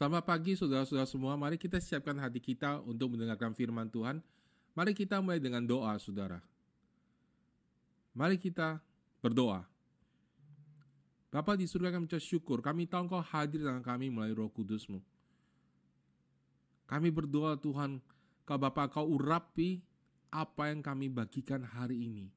Selamat pagi saudara-saudara semua. Mari kita siapkan hati kita untuk mendengarkan firman Tuhan. Mari kita mulai dengan doa, saudara. Mari kita berdoa. Bapak di surga kami syukur. Kami tahu Engkau hadir dengan kami melalui roh kudusmu. Kami berdoa Tuhan, Kau Bapak Kau urapi apa yang kami bagikan hari ini.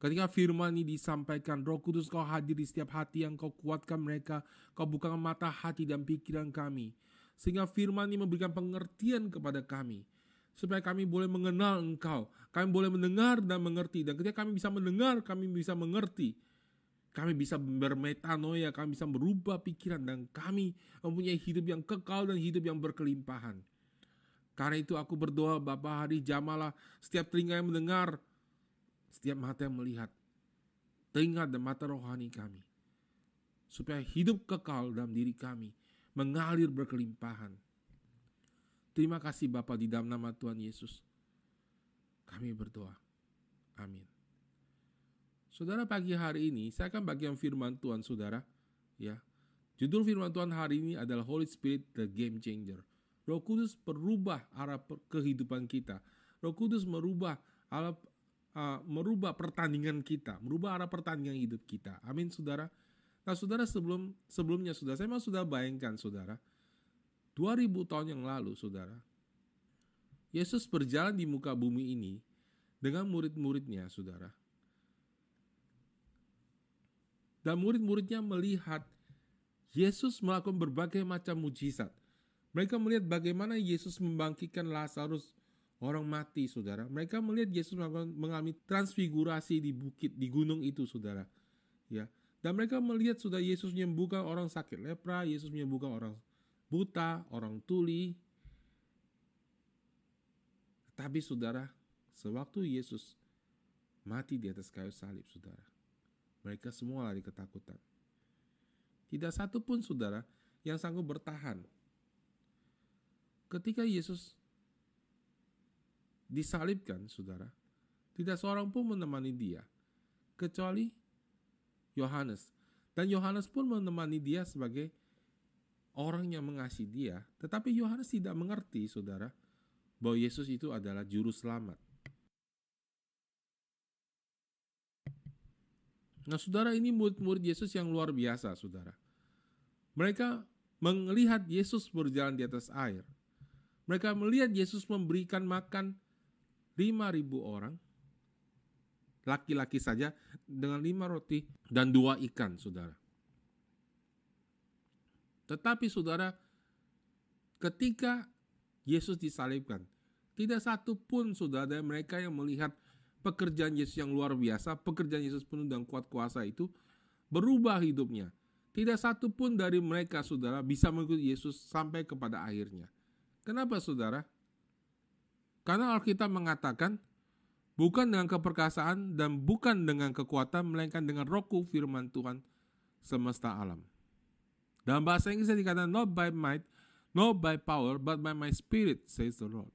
Ketika firman ini disampaikan, roh kudus kau hadir di setiap hati yang kau kuatkan mereka, kau bukakan mata hati dan pikiran kami. Sehingga firman ini memberikan pengertian kepada kami. Supaya kami boleh mengenal engkau, kami boleh mendengar dan mengerti. Dan ketika kami bisa mendengar, kami bisa mengerti. Kami bisa bermetanoia, kami bisa berubah pikiran, dan kami mempunyai hidup yang kekal dan hidup yang berkelimpahan. Karena itu aku berdoa Bapak hari jamalah setiap telinga yang mendengar, setiap mata yang melihat, telinga dan mata rohani kami, supaya hidup kekal dalam diri kami, mengalir berkelimpahan. Terima kasih Bapa di dalam nama Tuhan Yesus. Kami berdoa. Amin. Saudara pagi hari ini saya akan bagian firman Tuhan saudara. Ya, Judul firman Tuhan hari ini adalah Holy Spirit the Game Changer. Roh Kudus merubah arah kehidupan kita. Roh Kudus merubah arah uh, merubah pertandingan kita, merubah arah pertandingan hidup kita. Amin, saudara. Nah, saudara sebelum sebelumnya sudah saya mau sudah bayangkan, saudara, 2000 tahun yang lalu, saudara, Yesus berjalan di muka bumi ini dengan murid-muridnya, saudara. Dan murid-muridnya melihat Yesus melakukan berbagai macam mujizat. Mereka melihat bagaimana Yesus membangkitkan Lazarus orang mati, saudara. Mereka melihat Yesus mengalami transfigurasi di bukit, di gunung itu, saudara. Ya, dan mereka melihat sudah Yesus menyembuhkan orang sakit lepra, Yesus menyembuhkan orang buta, orang tuli. Tapi saudara, sewaktu Yesus mati di atas kayu salib, saudara, mereka semua lari ketakutan. Tidak satu pun saudara yang sanggup bertahan. Ketika Yesus disalibkan, saudara, tidak seorang pun menemani dia, kecuali Yohanes. Dan Yohanes pun menemani dia sebagai orang yang mengasihi dia. Tetapi Yohanes tidak mengerti, saudara, bahwa Yesus itu adalah juru selamat. Nah, saudara, ini murid-murid Yesus yang luar biasa, saudara. Mereka melihat Yesus berjalan di atas air. Mereka melihat Yesus memberikan makan 5.000 orang, laki-laki saja dengan lima roti dan dua ikan, saudara. Tetapi saudara, ketika Yesus disalibkan, tidak satu pun saudara dari mereka yang melihat pekerjaan Yesus yang luar biasa, pekerjaan Yesus penuh dan kuat kuasa itu, berubah hidupnya. Tidak satu pun dari mereka, saudara, bisa mengikuti Yesus sampai kepada akhirnya. Kenapa, saudara? Karena Alkitab mengatakan, bukan dengan keperkasaan dan bukan dengan kekuatan, melainkan dengan rohku firman Tuhan semesta alam. Dalam bahasa Inggris dikatakan, not by might, not by power, but by my spirit, says the Lord.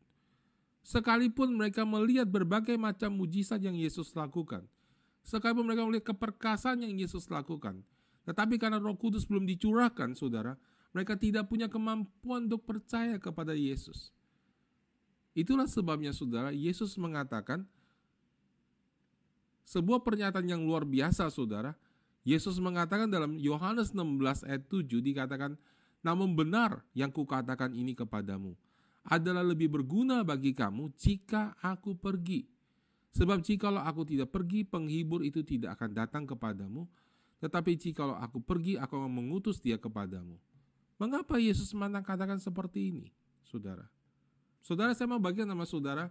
Sekalipun mereka melihat berbagai macam mujizat yang Yesus lakukan, sekalipun mereka melihat keperkasaan yang Yesus lakukan, tetapi karena roh kudus belum dicurahkan, saudara, mereka tidak punya kemampuan untuk percaya kepada Yesus. Itulah sebabnya saudara, Yesus mengatakan sebuah pernyataan yang luar biasa saudara. Yesus mengatakan dalam Yohanes 16 ayat 7 dikatakan, namun benar yang kukatakan ini kepadamu adalah lebih berguna bagi kamu jika aku pergi. Sebab jikalau aku tidak pergi, penghibur itu tidak akan datang kepadamu. Tetapi jikalau aku pergi, aku akan mengutus dia kepadamu. Mengapa Yesus mengatakan seperti ini, saudara? Saudara saya mau bagian sama saudara.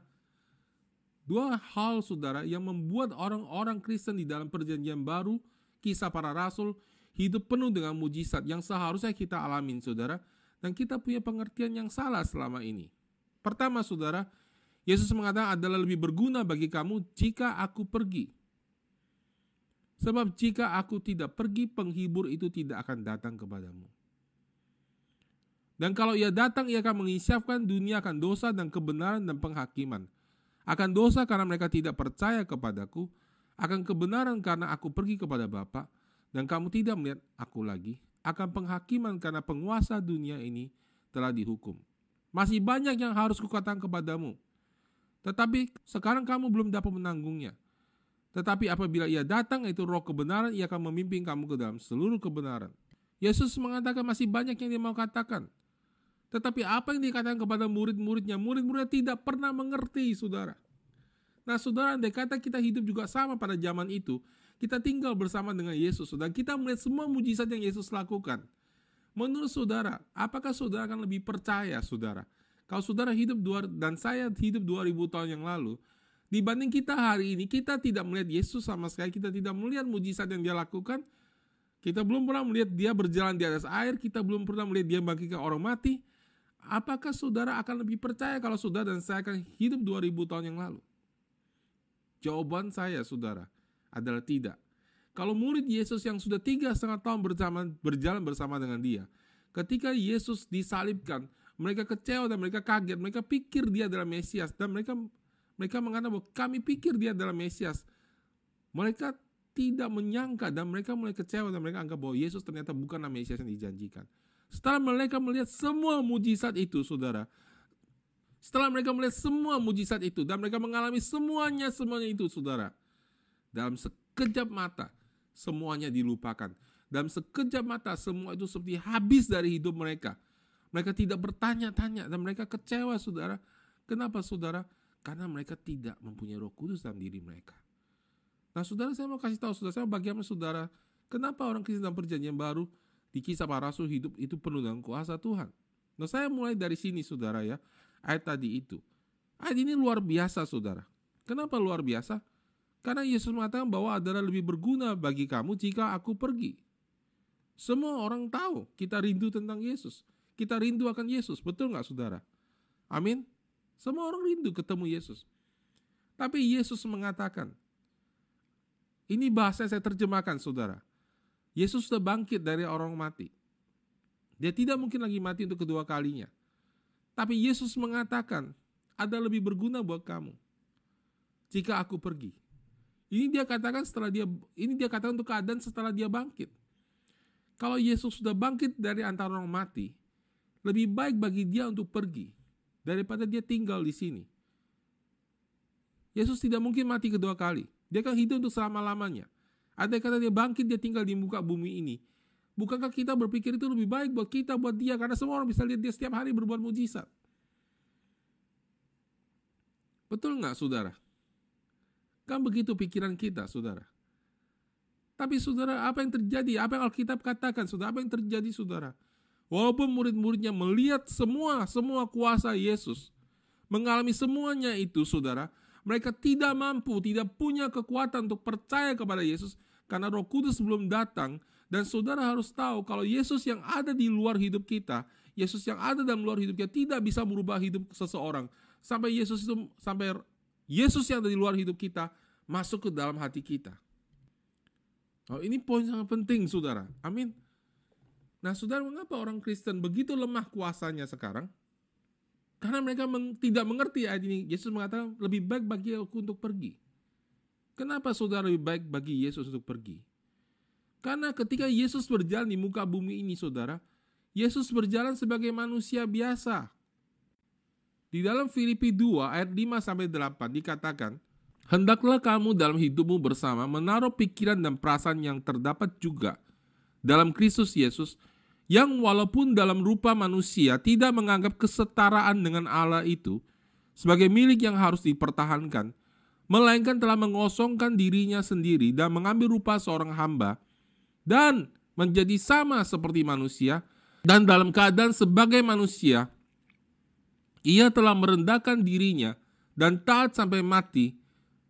Dua hal saudara yang membuat orang-orang Kristen di dalam perjanjian baru, kisah para rasul, hidup penuh dengan mujizat yang seharusnya kita alamin saudara. Dan kita punya pengertian yang salah selama ini. Pertama saudara, Yesus mengatakan adalah lebih berguna bagi kamu jika aku pergi. Sebab jika aku tidak pergi, penghibur itu tidak akan datang kepadamu. Dan kalau ia datang, ia akan mengisyafkan dunia akan dosa dan kebenaran dan penghakiman. Akan dosa karena mereka tidak percaya kepadaku, akan kebenaran karena aku pergi kepada Bapa dan kamu tidak melihat aku lagi, akan penghakiman karena penguasa dunia ini telah dihukum. Masih banyak yang harus kukatakan kepadamu. Tetapi sekarang kamu belum dapat menanggungnya. Tetapi apabila ia datang itu roh kebenaran, ia akan memimpin kamu ke dalam seluruh kebenaran. Yesus mengatakan masih banyak yang dia mau katakan. Tetapi apa yang dikatakan kepada murid-muridnya, murid-muridnya tidak pernah mengerti, saudara. Nah, saudara, andai kata kita hidup juga sama pada zaman itu, kita tinggal bersama dengan Yesus, dan kita melihat semua mujizat yang Yesus lakukan. Menurut saudara, apakah saudara akan lebih percaya, saudara? Kalau saudara hidup dua, dan saya hidup 2000 tahun yang lalu, dibanding kita hari ini, kita tidak melihat Yesus sama sekali, kita tidak melihat mujizat yang dia lakukan, kita belum pernah melihat dia berjalan di atas air, kita belum pernah melihat dia bangkitkan orang mati, Apakah saudara akan lebih percaya kalau saudara dan saya akan hidup 2000 tahun yang lalu? Jawaban saya, saudara, adalah tidak. Kalau murid Yesus yang sudah tiga setengah tahun bersama, berjalan bersama dengan dia, ketika Yesus disalibkan, mereka kecewa dan mereka kaget, mereka pikir dia adalah Mesias dan mereka mereka mengatakan bahwa kami pikir dia adalah Mesias. Mereka tidak menyangka dan mereka mulai kecewa dan mereka anggap bahwa Yesus ternyata bukanlah Mesias yang dijanjikan. Setelah mereka melihat semua mujizat itu, saudara, setelah mereka melihat semua mujizat itu dan mereka mengalami semuanya semuanya itu, saudara, dalam sekejap mata semuanya dilupakan. Dalam sekejap mata semua itu seperti habis dari hidup mereka. Mereka tidak bertanya-tanya dan mereka kecewa, saudara. Kenapa, saudara? Karena mereka tidak mempunyai Roh Kudus dalam diri mereka. Nah, saudara, saya mau kasih tahu saudara, saya bagaimana saudara, kenapa orang Kristen dalam perjanjian baru di kisah para rasul hidup itu penuh dengan kuasa Tuhan. Nah saya mulai dari sini saudara ya, ayat tadi itu. Ayat ini luar biasa saudara. Kenapa luar biasa? Karena Yesus mengatakan bahwa adalah lebih berguna bagi kamu jika aku pergi. Semua orang tahu kita rindu tentang Yesus. Kita rindu akan Yesus, betul nggak saudara? Amin. Semua orang rindu ketemu Yesus. Tapi Yesus mengatakan, ini bahasa saya terjemahkan saudara. Yesus sudah bangkit dari orang mati. Dia tidak mungkin lagi mati untuk kedua kalinya. Tapi Yesus mengatakan, ada lebih berguna buat kamu jika aku pergi. Ini dia katakan setelah dia ini dia katakan untuk keadaan setelah dia bangkit. Kalau Yesus sudah bangkit dari antara orang mati, lebih baik bagi dia untuk pergi daripada dia tinggal di sini. Yesus tidak mungkin mati kedua kali. Dia akan hidup untuk selama-lamanya. Andai kata dia bangkit, dia tinggal di muka bumi ini. Bukankah kita berpikir itu lebih baik buat kita, buat dia? Karena semua orang bisa lihat dia setiap hari berbuat mujizat. Betul nggak, saudara? Kan begitu pikiran kita, saudara. Tapi saudara, apa yang terjadi? Apa yang Alkitab katakan, saudara? Apa yang terjadi, saudara? Walaupun murid-muridnya melihat semua, semua kuasa Yesus, mengalami semuanya itu, saudara, mereka tidak mampu, tidak punya kekuatan untuk percaya kepada Yesus karena Roh Kudus belum datang dan saudara harus tahu kalau Yesus yang ada di luar hidup kita, Yesus yang ada dalam luar hidup kita tidak bisa merubah hidup seseorang sampai Yesus itu sampai Yesus yang ada di luar hidup kita masuk ke dalam hati kita. Oh, ini poin sangat penting, saudara. Amin. Nah, saudara, mengapa orang Kristen begitu lemah kuasanya sekarang? Karena mereka meng, tidak mengerti ayat ini. Yesus mengatakan lebih baik bagi aku untuk pergi. Kenapa saudara lebih baik bagi Yesus untuk pergi? Karena ketika Yesus berjalan di muka bumi ini saudara, Yesus berjalan sebagai manusia biasa. Di dalam Filipi 2 ayat 5 sampai 8 dikatakan, Hendaklah kamu dalam hidupmu bersama menaruh pikiran dan perasaan yang terdapat juga dalam Kristus Yesus yang walaupun dalam rupa manusia tidak menganggap kesetaraan dengan Allah itu sebagai milik yang harus dipertahankan, melainkan telah mengosongkan dirinya sendiri dan mengambil rupa seorang hamba dan menjadi sama seperti manusia dan dalam keadaan sebagai manusia ia telah merendahkan dirinya dan taat sampai mati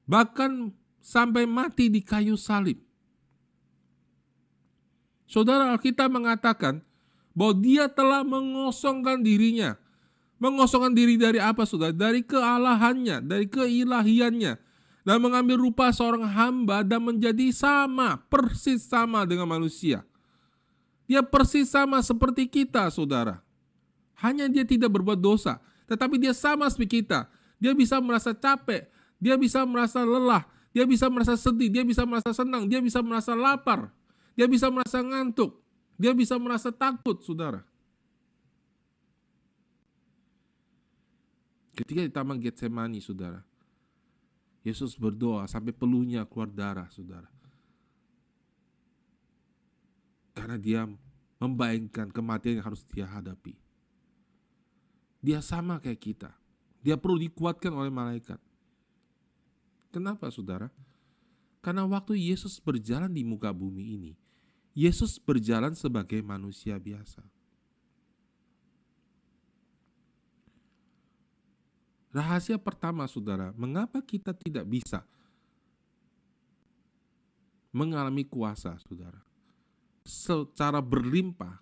bahkan sampai mati di kayu salib Saudara Alkitab mengatakan bahwa dia telah mengosongkan dirinya. Mengosongkan diri dari apa saudara? Dari kealahannya, dari keilahiannya. Dan mengambil rupa seorang hamba dan menjadi sama, persis sama dengan manusia. Dia persis sama seperti kita saudara. Hanya dia tidak berbuat dosa. Tetapi dia sama seperti kita. Dia bisa merasa capek. Dia bisa merasa lelah. Dia bisa merasa sedih. Dia bisa merasa senang. Dia bisa merasa lapar. Dia bisa merasa ngantuk. Dia bisa merasa takut, saudara. Ketika di Taman Getsemani, saudara, Yesus berdoa sampai peluhnya keluar darah, saudara. Karena dia membayangkan kematian yang harus dia hadapi. Dia sama kayak kita. Dia perlu dikuatkan oleh malaikat. Kenapa saudara? Karena waktu Yesus berjalan di muka bumi ini, Yesus berjalan sebagai manusia biasa. Rahasia pertama, saudara, mengapa kita tidak bisa mengalami kuasa, saudara, secara berlimpah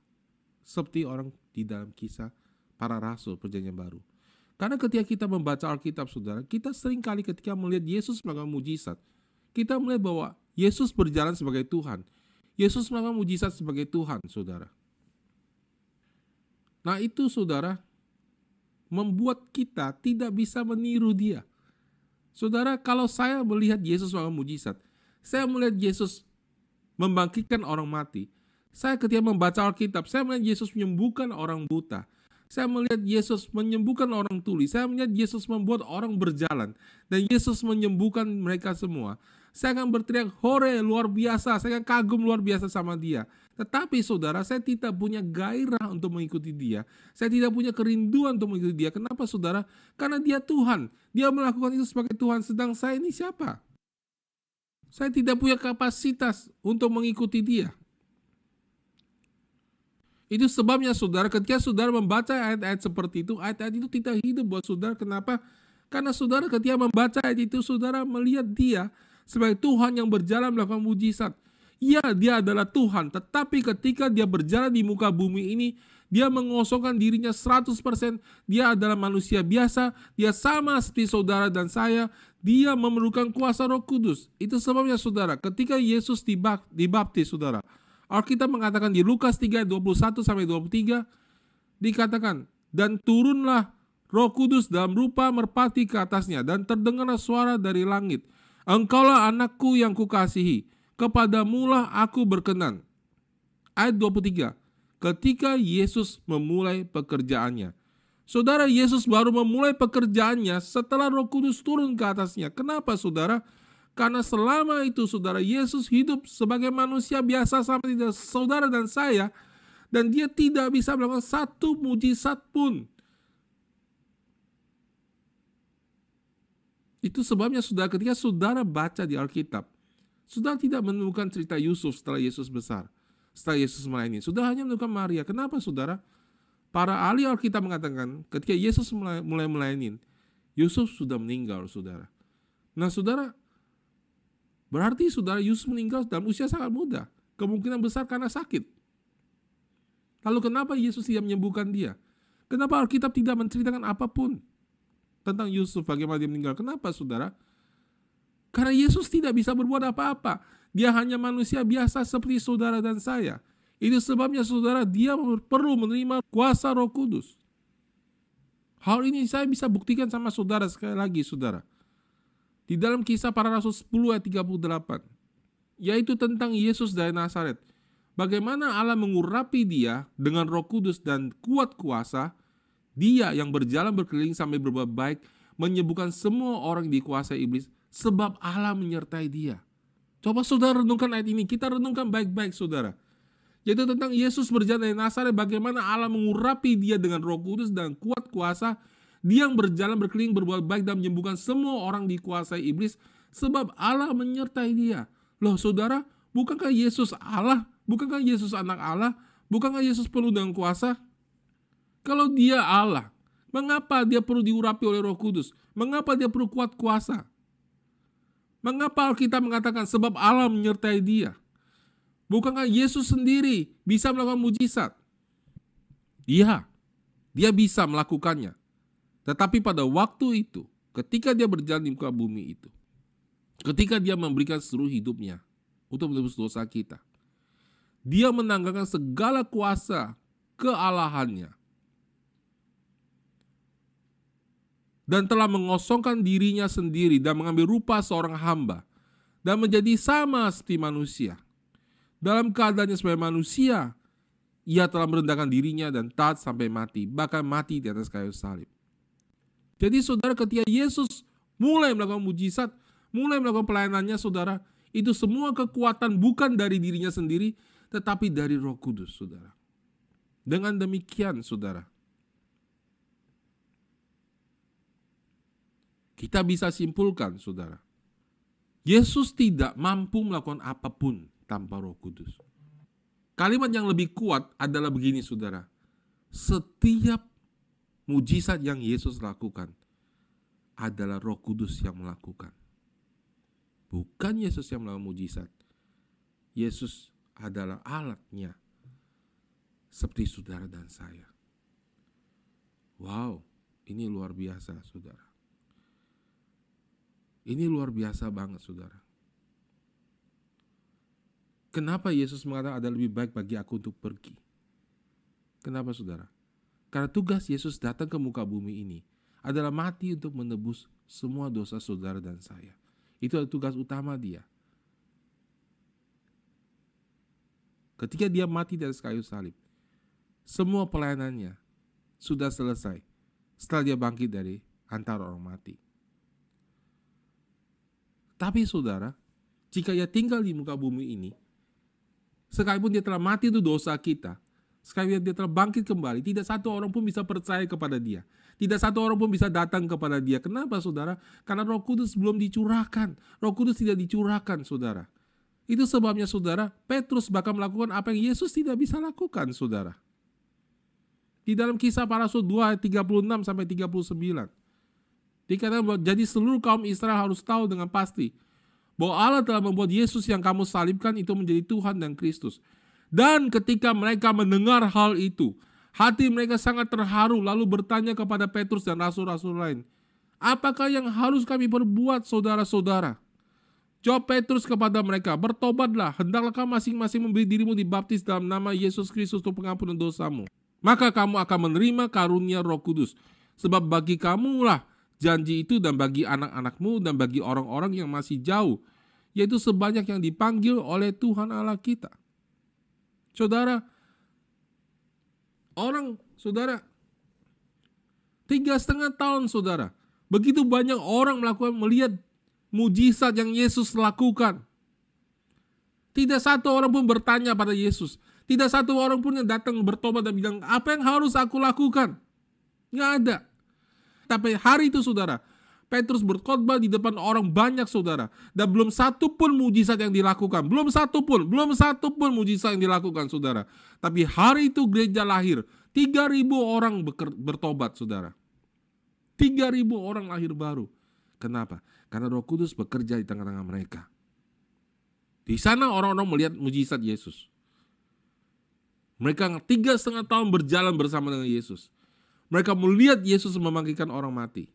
seperti orang di dalam kisah para rasul perjanjian baru. Karena ketika kita membaca Alkitab, saudara, kita sering kali ketika melihat Yesus melakukan mujizat, kita melihat bahwa Yesus berjalan sebagai Tuhan. Yesus melakukan mujizat sebagai Tuhan, saudara. Nah itu, saudara, membuat kita tidak bisa meniru dia. Saudara, kalau saya melihat Yesus melakukan mujizat, saya melihat Yesus membangkitkan orang mati. Saya ketika membaca Alkitab, saya melihat Yesus menyembuhkan orang buta. Saya melihat Yesus menyembuhkan orang tuli. Saya melihat Yesus membuat orang berjalan. Dan Yesus menyembuhkan mereka semua. Saya akan berteriak, hore, luar biasa. Saya akan kagum luar biasa sama dia. Tetapi saudara, saya tidak punya gairah untuk mengikuti dia. Saya tidak punya kerinduan untuk mengikuti dia. Kenapa saudara? Karena dia Tuhan. Dia melakukan itu sebagai Tuhan. Sedang saya ini siapa? Saya tidak punya kapasitas untuk mengikuti dia. Itu sebabnya saudara, ketika saudara membaca ayat-ayat seperti itu, ayat-ayat itu tidak hidup buat saudara. Kenapa? Karena saudara ketika membaca ayat itu, saudara melihat dia sebagai Tuhan yang berjalan melakukan mujizat. Ya, dia adalah Tuhan, tetapi ketika dia berjalan di muka bumi ini, dia mengosongkan dirinya 100%, dia adalah manusia biasa, dia sama seperti saudara dan saya, dia memerlukan kuasa roh kudus. Itu sebabnya saudara, ketika Yesus dibaptis saudara, Alkitab mengatakan di Lukas 3, 21 sampai 23, dikatakan, dan turunlah roh kudus dalam rupa merpati ke atasnya, dan terdengarlah suara dari langit, Engkaulah anakku yang kukasihi, kepadamulah aku berkenan. Ayat 23. Ketika Yesus memulai pekerjaannya. Saudara, Yesus baru memulai pekerjaannya setelah roh kudus turun ke atasnya. Kenapa saudara? Karena selama itu saudara Yesus hidup sebagai manusia biasa sama tidak saudara dan saya. Dan dia tidak bisa melakukan satu mujizat pun. Itu sebabnya saudara ketika saudara baca di Alkitab, Saudara tidak menemukan cerita Yusuf setelah Yesus besar. Setelah Yesus melayani. Sudah hanya menemukan Maria. Kenapa saudara? Para ahli Alkitab mengatakan ketika Yesus mulai, mulai melayani, Yusuf sudah meninggal saudara. Nah saudara, berarti saudara Yusuf meninggal dalam usia sangat muda. Kemungkinan besar karena sakit. Lalu kenapa Yesus tidak menyembuhkan dia? Kenapa Alkitab tidak menceritakan apa pun tentang Yusuf bagaimana dia meninggal? Kenapa saudara? Karena Yesus tidak bisa berbuat apa-apa. Dia hanya manusia biasa seperti saudara dan saya. Itu sebabnya saudara dia perlu menerima kuasa roh kudus. Hal ini saya bisa buktikan sama saudara sekali lagi saudara. Di dalam kisah para rasul 10 ayat 38. Yaitu tentang Yesus dari Nazaret. Bagaimana Allah mengurapi dia dengan roh kudus dan kuat kuasa. Dia yang berjalan berkeliling sampai berbuat baik. Menyembuhkan semua orang dikuasai iblis sebab Allah menyertai dia. Coba saudara renungkan ayat ini, kita renungkan baik-baik saudara. Yaitu tentang Yesus berjalan dari Nazaret, bagaimana Allah mengurapi dia dengan roh kudus dan kuat kuasa, dia yang berjalan berkeliling berbuat baik dan menyembuhkan semua orang dikuasai iblis, sebab Allah menyertai dia. Loh saudara, bukankah Yesus Allah? Bukankah Yesus anak Allah? Bukankah Yesus penuh dengan kuasa? Kalau dia Allah, mengapa dia perlu diurapi oleh roh kudus? Mengapa dia perlu kuat kuasa? Mengapa kita mengatakan sebab Allah menyertai dia? Bukankah Yesus sendiri bisa melakukan mujizat? Iya, dia bisa melakukannya. Tetapi pada waktu itu, ketika dia berjalan di muka bumi itu, ketika dia memberikan seluruh hidupnya untuk menebus dosa kita, dia menanggalkan segala kuasa kealahannya dan telah mengosongkan dirinya sendiri dan mengambil rupa seorang hamba dan menjadi sama seperti manusia. Dalam keadaannya sebagai manusia, ia telah merendahkan dirinya dan taat sampai mati, bahkan mati di atas kayu salib. Jadi saudara ketika Yesus mulai melakukan mujizat, mulai melakukan pelayanannya saudara, itu semua kekuatan bukan dari dirinya sendiri, tetapi dari roh kudus saudara. Dengan demikian saudara, kita bisa simpulkan saudara, Yesus tidak mampu melakukan apa pun tanpa roh kudus. Kalimat yang lebih kuat adalah begini saudara, setiap mujizat yang Yesus lakukan adalah Roh Kudus yang melakukan. Bukan Yesus yang melakukan mujizat. Yesus adalah alatnya. Seperti saudara dan saya. Wow, ini luar biasa saudara. Ini luar biasa banget saudara. Kenapa Yesus mengatakan ada lebih baik bagi aku untuk pergi? Kenapa saudara? Karena tugas Yesus datang ke muka bumi ini adalah mati untuk menebus semua dosa saudara dan saya. Itu adalah tugas utama dia. Ketika dia mati dari kayu salib, semua pelayanannya sudah selesai setelah dia bangkit dari antara orang mati. Tapi saudara, jika ia tinggal di muka bumi ini, sekalipun dia telah mati itu dosa kita, Sekali dia telah bangkit kembali, tidak satu orang pun bisa percaya kepada dia. Tidak satu orang pun bisa datang kepada dia. Kenapa saudara? Karena roh kudus belum dicurahkan. Roh kudus tidak dicurahkan saudara. Itu sebabnya saudara, Petrus bahkan melakukan apa yang Yesus tidak bisa lakukan saudara. Di dalam kisah para rasul 2 36 sampai 39. Dikatakan bahwa jadi seluruh kaum Israel harus tahu dengan pasti bahwa Allah telah membuat Yesus yang kamu salibkan itu menjadi Tuhan dan Kristus. Dan ketika mereka mendengar hal itu, hati mereka sangat terharu lalu bertanya kepada Petrus dan rasul-rasul lain, Apakah yang harus kami perbuat saudara-saudara? Jawab Petrus kepada mereka, bertobatlah, hendaklah kamu masing-masing memberi dirimu dibaptis dalam nama Yesus Kristus untuk pengampunan dosamu. Maka kamu akan menerima karunia roh kudus. Sebab bagi kamulah janji itu dan bagi anak-anakmu dan bagi orang-orang yang masih jauh, yaitu sebanyak yang dipanggil oleh Tuhan Allah kita. Saudara, orang, saudara, tiga setengah tahun, saudara, begitu banyak orang melakukan melihat mujizat yang Yesus lakukan. Tidak satu orang pun bertanya pada Yesus. Tidak satu orang pun yang datang bertobat dan bilang, apa yang harus aku lakukan? Nggak ada. Tapi hari itu saudara, Petrus berkhotbah di depan orang banyak saudara. Dan belum satu pun mujizat yang dilakukan. Belum satu pun, belum satu pun mujizat yang dilakukan saudara. Tapi hari itu gereja lahir. 3.000 orang bertobat saudara. 3.000 orang lahir baru. Kenapa? Karena roh kudus bekerja di tengah-tengah mereka. Di sana orang-orang melihat mujizat Yesus. Mereka tiga setengah tahun berjalan bersama dengan Yesus. Mereka melihat Yesus membangkitkan orang mati.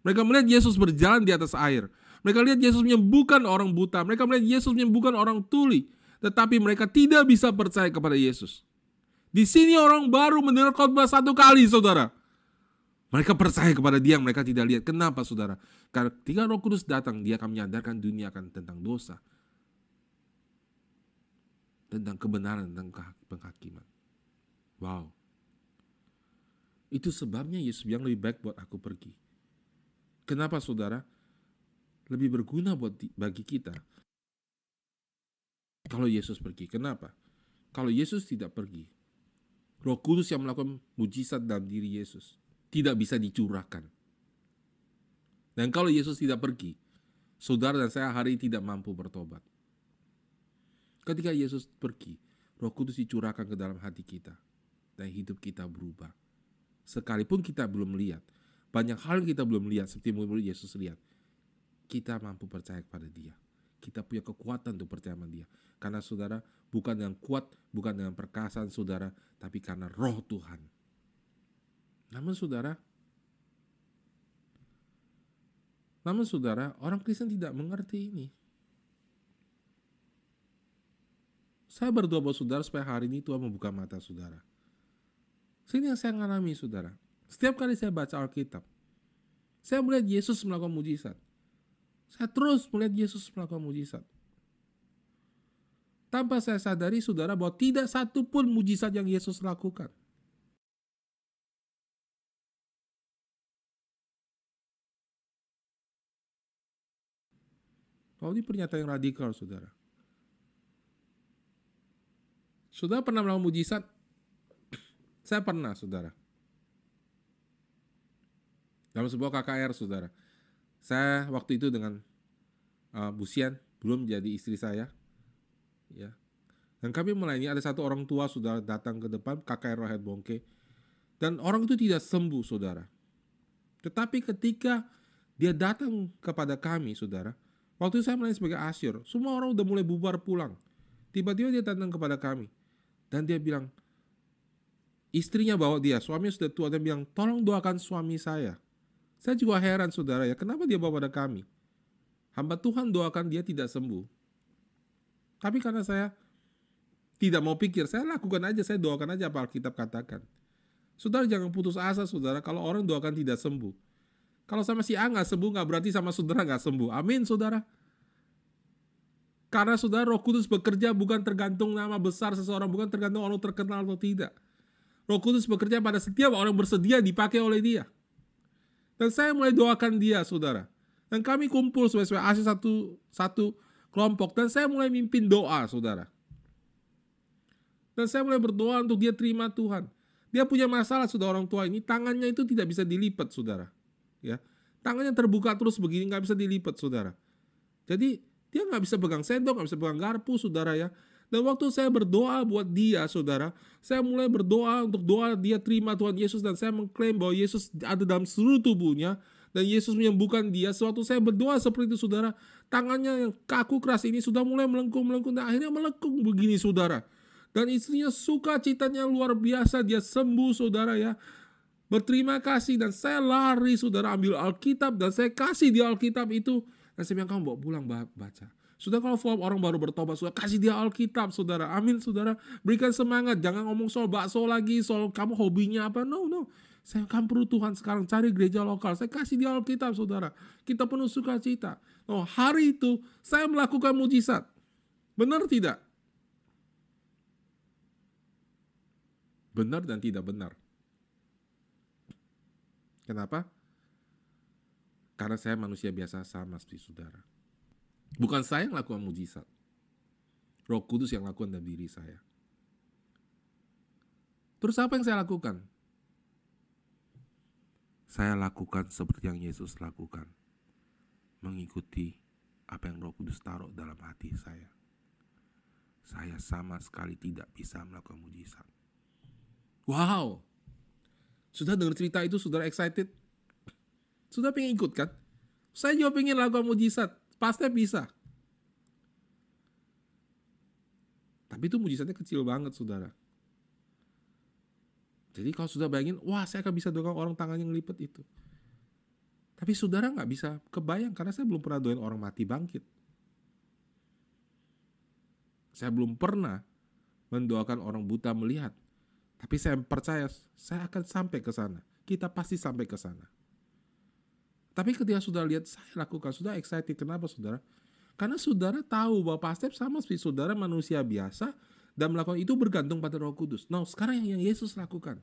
Mereka melihat Yesus berjalan di atas air. Mereka lihat Yesus menyembuhkan orang buta. Mereka melihat Yesus menyembuhkan orang tuli. Tetapi mereka tidak bisa percaya kepada Yesus. Di sini orang baru mendengar khotbah satu kali, saudara. Mereka percaya kepada dia yang mereka tidak lihat. Kenapa, saudara? Karena ketika roh kudus datang, dia akan menyadarkan dunia akan tentang dosa. Tentang kebenaran, tentang penghakiman. Wow. Itu sebabnya Yesus bilang lebih baik buat aku pergi. Kenapa saudara? Lebih berguna buat bagi kita. Kalau Yesus pergi, kenapa? Kalau Yesus tidak pergi, Roh Kudus yang melakukan mujizat dalam diri Yesus tidak bisa dicurahkan. Dan kalau Yesus tidak pergi, saudara dan saya hari ini tidak mampu bertobat. Ketika Yesus pergi, Roh Kudus dicurahkan ke dalam hati kita dan hidup kita berubah. Sekalipun kita belum melihat, banyak hal yang kita belum lihat seperti murid Yesus lihat. Kita mampu percaya kepada dia. Kita punya kekuatan untuk percaya sama dia. Karena saudara bukan dengan kuat, bukan dengan perkasaan saudara, tapi karena roh Tuhan. Namun saudara, namun saudara, orang Kristen tidak mengerti ini. Saya berdoa buat saudara supaya hari ini Tuhan membuka mata saudara. Sini yang saya alami, saudara. Setiap kali saya baca Alkitab, saya melihat Yesus melakukan mujizat. Saya terus melihat Yesus melakukan mujizat. Tanpa saya sadari, saudara, bahwa tidak satu pun mujizat yang Yesus lakukan. Oh, ini pernyataan yang radikal, saudara. Saudara pernah melakukan mujizat? Saya pernah, saudara. Dalam sebuah KKR, saudara. Saya waktu itu dengan uh, Busian, belum jadi istri saya. Ya. Dan kami melayani ada satu orang tua saudara datang ke depan KKR Rohet Bongke. Dan orang itu tidak sembuh, saudara. Tetapi ketika dia datang kepada kami, saudara, waktu saya melayani sebagai asyur, semua orang udah mulai bubar pulang. Tiba-tiba dia datang kepada kami. Dan dia bilang, istrinya bawa dia, suaminya sudah tua, dan bilang, tolong doakan suami saya. Saya juga heran saudara ya, kenapa dia bawa pada kami? Hamba Tuhan doakan dia tidak sembuh. Tapi karena saya tidak mau pikir, saya lakukan aja, saya doakan aja apa Alkitab katakan. Saudara jangan putus asa saudara kalau orang doakan tidak sembuh. Kalau sama si A nggak sembuh nggak berarti sama saudara nggak sembuh. Amin saudara. Karena saudara Roh Kudus bekerja bukan tergantung nama besar seseorang, bukan tergantung orang terkenal atau tidak. Roh Kudus bekerja pada setiap orang bersedia dipakai oleh dia. Dan saya mulai doakan dia, saudara. Dan kami kumpul sebagai asli satu, satu kelompok. Dan saya mulai mimpin doa, saudara. Dan saya mulai berdoa untuk dia terima Tuhan. Dia punya masalah sudah orang tua ini, tangannya itu tidak bisa dilipat, saudara. Ya, tangannya terbuka terus begini, nggak bisa dilipat, saudara. Jadi dia nggak bisa pegang sendok, nggak bisa pegang garpu, saudara ya. Dan waktu saya berdoa buat dia, saudara, saya mulai berdoa untuk doa dia terima Tuhan Yesus dan saya mengklaim bahwa Yesus ada dalam seluruh tubuhnya dan Yesus menyembuhkan dia. Sewaktu saya berdoa seperti itu, saudara, tangannya yang kaku keras ini sudah mulai melengkung-melengkung dan akhirnya melengkung begini, saudara. Dan istrinya suka citanya luar biasa, dia sembuh saudara ya. Berterima kasih dan saya lari saudara ambil Alkitab dan saya kasih dia Alkitab itu. Dan saya bilang kamu bawa pulang baca. Sudah kalau orang baru bertobat, sudah kasih dia Alkitab, saudara. Amin, saudara. Berikan semangat. Jangan ngomong soal bakso lagi, soal kamu hobinya apa. No, no. Saya kan perlu Tuhan sekarang cari gereja lokal. Saya kasih dia Alkitab, saudara. Kita penuh sukacita. Oh, hari itu saya melakukan mujizat. Benar tidak? benar dan tidak benar. Kenapa? Karena saya manusia biasa sama seperti saudara. Bukan saya yang lakukan mujizat. Roh Kudus yang lakukan dalam diri saya. Terus apa yang saya lakukan? Saya lakukan seperti yang Yesus lakukan. Mengikuti apa yang Roh Kudus taruh dalam hati saya. Saya sama sekali tidak bisa melakukan mujizat. Wow. Sudah dengar cerita itu, sudah excited? Sudah pengen ikut kan? Saya juga pengen lakukan mujizat. Pasti bisa. Tapi itu mujizatnya kecil banget, saudara. Jadi kalau sudah bayangin, wah saya akan bisa doakan orang tangannya ngelipet itu. Tapi saudara nggak bisa kebayang karena saya belum pernah doain orang mati bangkit. Saya belum pernah mendoakan orang buta melihat. Tapi saya percaya saya akan sampai ke sana. Kita pasti sampai ke sana. Tapi ketika sudah lihat saya lakukan, sudah excited. Kenapa saudara? Karena saudara tahu bahwa pasti sama seperti saudara manusia biasa dan melakukan itu bergantung pada roh kudus. Nah sekarang yang Yesus lakukan.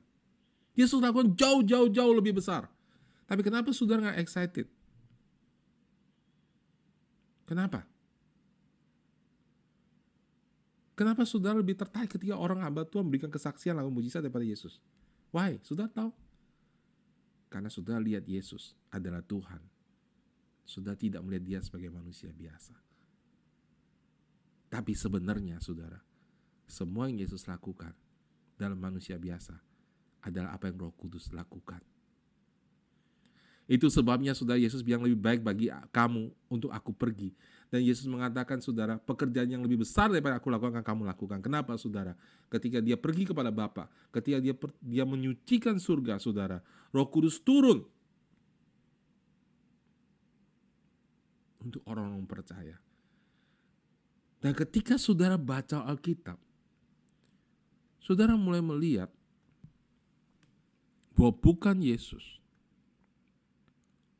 Yesus lakukan jauh-jauh-jauh lebih besar. Tapi kenapa saudara nggak excited? Kenapa? Kenapa saudara lebih tertarik ketika orang hamba Tuhan memberikan kesaksian lalu mujizat daripada Yesus? Why? Sudah tahu. Karena sudah lihat Yesus adalah Tuhan. Sudah tidak melihat dia sebagai manusia biasa. Tapi sebenarnya saudara, semua yang Yesus lakukan dalam manusia biasa adalah apa yang roh kudus lakukan. Itu sebabnya saudara Yesus bilang lebih baik bagi kamu untuk aku pergi dan Yesus mengatakan, saudara, pekerjaan yang lebih besar daripada aku lakukan, kamu lakukan. Kenapa, saudara? Ketika dia pergi kepada Bapa, ketika dia dia menyucikan surga, saudara, roh kudus turun untuk orang-orang percaya. Dan ketika saudara baca Alkitab, saudara mulai melihat bahwa bukan Yesus,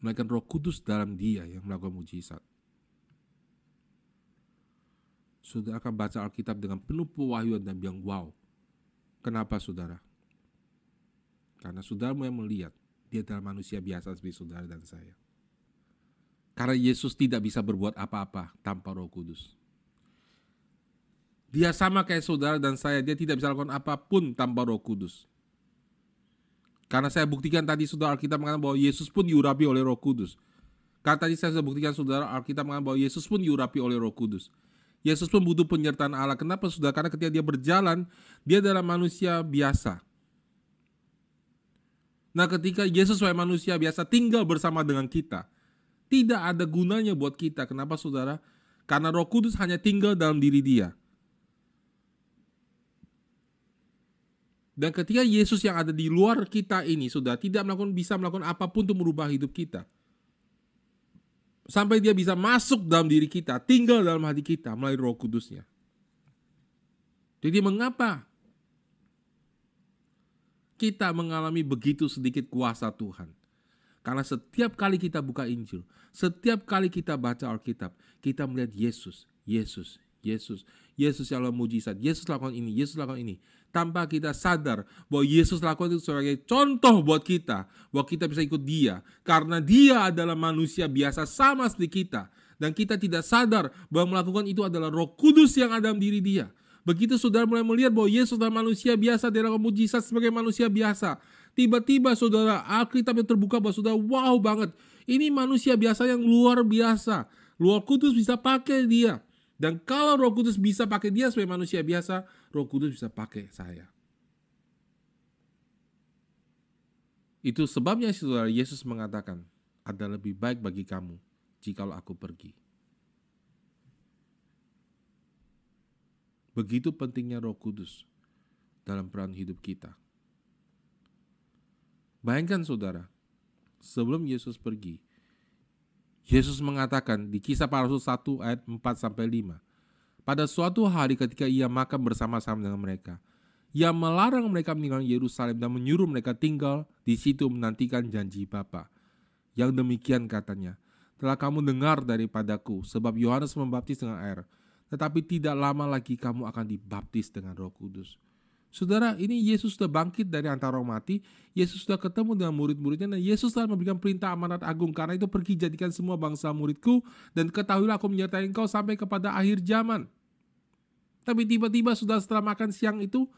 melainkan roh kudus dalam dia yang melakukan mujizat saudara akan baca Alkitab dengan penuh pewahyuan dan bilang, wow. Kenapa saudara? Karena saudara mulai melihat dia adalah manusia biasa seperti saudara dan saya. Karena Yesus tidak bisa berbuat apa-apa tanpa Roh Kudus. Dia sama kayak saudara dan saya, dia tidak bisa lakukan apa pun tanpa Roh Kudus. Karena saya buktikan tadi saudara kita mengatakan bahwa Yesus pun diurapi oleh Roh Kudus. Karena tadi saya sudah buktikan saudara Alkitab mengatakan bahwa Yesus pun diurapi oleh Roh Kudus. Yesus pun butuh penyertaan Allah. Kenapa saudara? Karena ketika dia berjalan, dia adalah manusia biasa. Nah ketika Yesus sebagai manusia biasa tinggal bersama dengan kita, tidak ada gunanya buat kita. Kenapa saudara? Karena roh kudus hanya tinggal dalam diri dia. Dan ketika Yesus yang ada di luar kita ini sudah tidak melakukan bisa melakukan apa pun untuk merubah hidup kita. Sampai dia bisa masuk dalam diri kita, tinggal dalam hati kita melalui roh kudusnya. Jadi mengapa kita mengalami begitu sedikit kuasa Tuhan? Karena setiap kali kita buka Injil, setiap kali kita baca Alkitab, kita melihat Yesus, Yesus, Yesus, Yesus yang mujizat, Yesus lakukan ini, Yesus lakukan ini. Tanpa kita sadar bahwa Yesus lakukan itu sebagai contoh buat kita, bahwa kita bisa ikut dia. Karena dia adalah manusia biasa sama seperti kita. Dan kita tidak sadar bahwa melakukan itu adalah roh kudus yang ada dalam diri dia. Begitu saudara mulai melihat bahwa Yesus adalah manusia biasa, dia lakukan mujizat sebagai manusia biasa. Tiba-tiba saudara Alkitab yang terbuka bahwa saudara wow banget. Ini manusia biasa yang luar biasa. Luar Kudus bisa pakai dia. Dan kalau Roh Kudus bisa pakai dia sebagai manusia biasa, Roh Kudus bisa pakai saya. Itu sebabnya saudara Yesus mengatakan, ada lebih baik bagi kamu jikalau aku pergi. Begitu pentingnya Roh Kudus dalam peran hidup kita. Bayangkan saudara, sebelum Yesus pergi, Yesus mengatakan di kisah para rasul 1 ayat 4 sampai 5. Pada suatu hari ketika ia makan bersama-sama dengan mereka, ia melarang mereka meninggalkan Yerusalem dan menyuruh mereka tinggal di situ menantikan janji Bapa. Yang demikian katanya, telah kamu dengar daripadaku, sebab Yohanes membaptis dengan air, tetapi tidak lama lagi kamu akan dibaptis dengan roh kudus. Saudara, ini Yesus sudah bangkit dari antara orang mati. Yesus sudah ketemu dengan murid-muridnya dan Yesus telah memberikan perintah amanat agung. Karena itu pergi jadikan semua bangsa muridku dan ketahuilah aku menyertai engkau sampai kepada akhir zaman. Tapi tiba-tiba sudah setelah makan siang itu,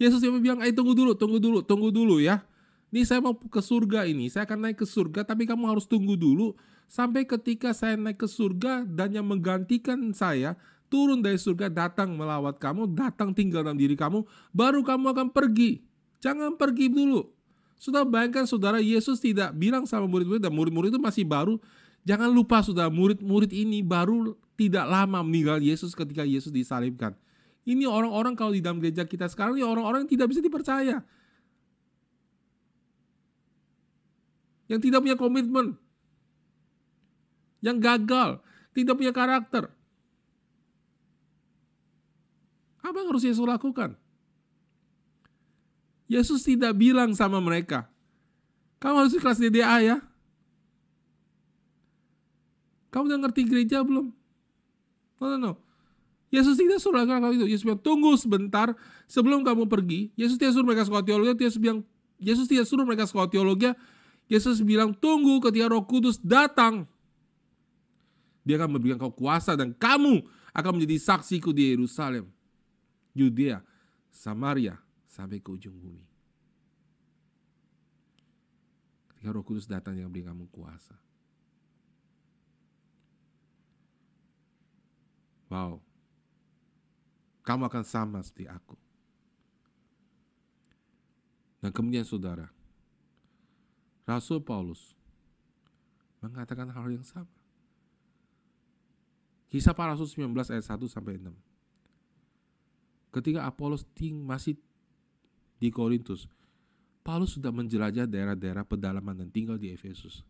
Yesus yang bilang, ayo tunggu dulu, tunggu dulu, tunggu dulu ya. Ini saya mau ke surga ini, saya akan naik ke surga, tapi kamu harus tunggu dulu sampai ketika saya naik ke surga dan yang menggantikan saya turun dari surga datang melawat kamu, datang tinggal dalam diri kamu, baru kamu akan pergi. Jangan pergi dulu. Sudah bayangkan saudara Yesus tidak bilang sama murid-murid dan murid-murid itu masih baru. Jangan lupa sudah murid-murid ini baru tidak lama meninggal Yesus ketika Yesus disalibkan. Ini orang-orang kalau di dalam gereja kita sekarang ini orang-orang yang tidak bisa dipercaya. Yang tidak punya komitmen. Yang gagal, tidak punya karakter. Apa yang harus Yesus lakukan? Yesus tidak bilang sama mereka, kamu harus kelas DDA ya. Kamu udah ngerti gereja belum? No, no, no. Yesus tidak suruh lakukan itu. Yesus bilang, tunggu sebentar sebelum kamu pergi. Yesus tidak suruh mereka sekolah teologi. Yesus bilang, Yesus tidak suruh mereka sekolah teologi. Yesus bilang, tunggu ketika roh kudus datang. Dia akan memberikan kau kuasa dan kamu akan menjadi saksiku di Yerusalem. Yudea, Samaria, sampai ke ujung bumi. Ketika roh kudus datang yang beri kamu kuasa. Wow. Kamu akan sama seperti aku. Dan kemudian saudara, Rasul Paulus mengatakan hal yang sama. Kisah para Rasul 19 ayat 1 sampai 6 ketika Apolos ting masih di Korintus, Paulus sudah menjelajah daerah-daerah pedalaman dan tinggal di Efesus.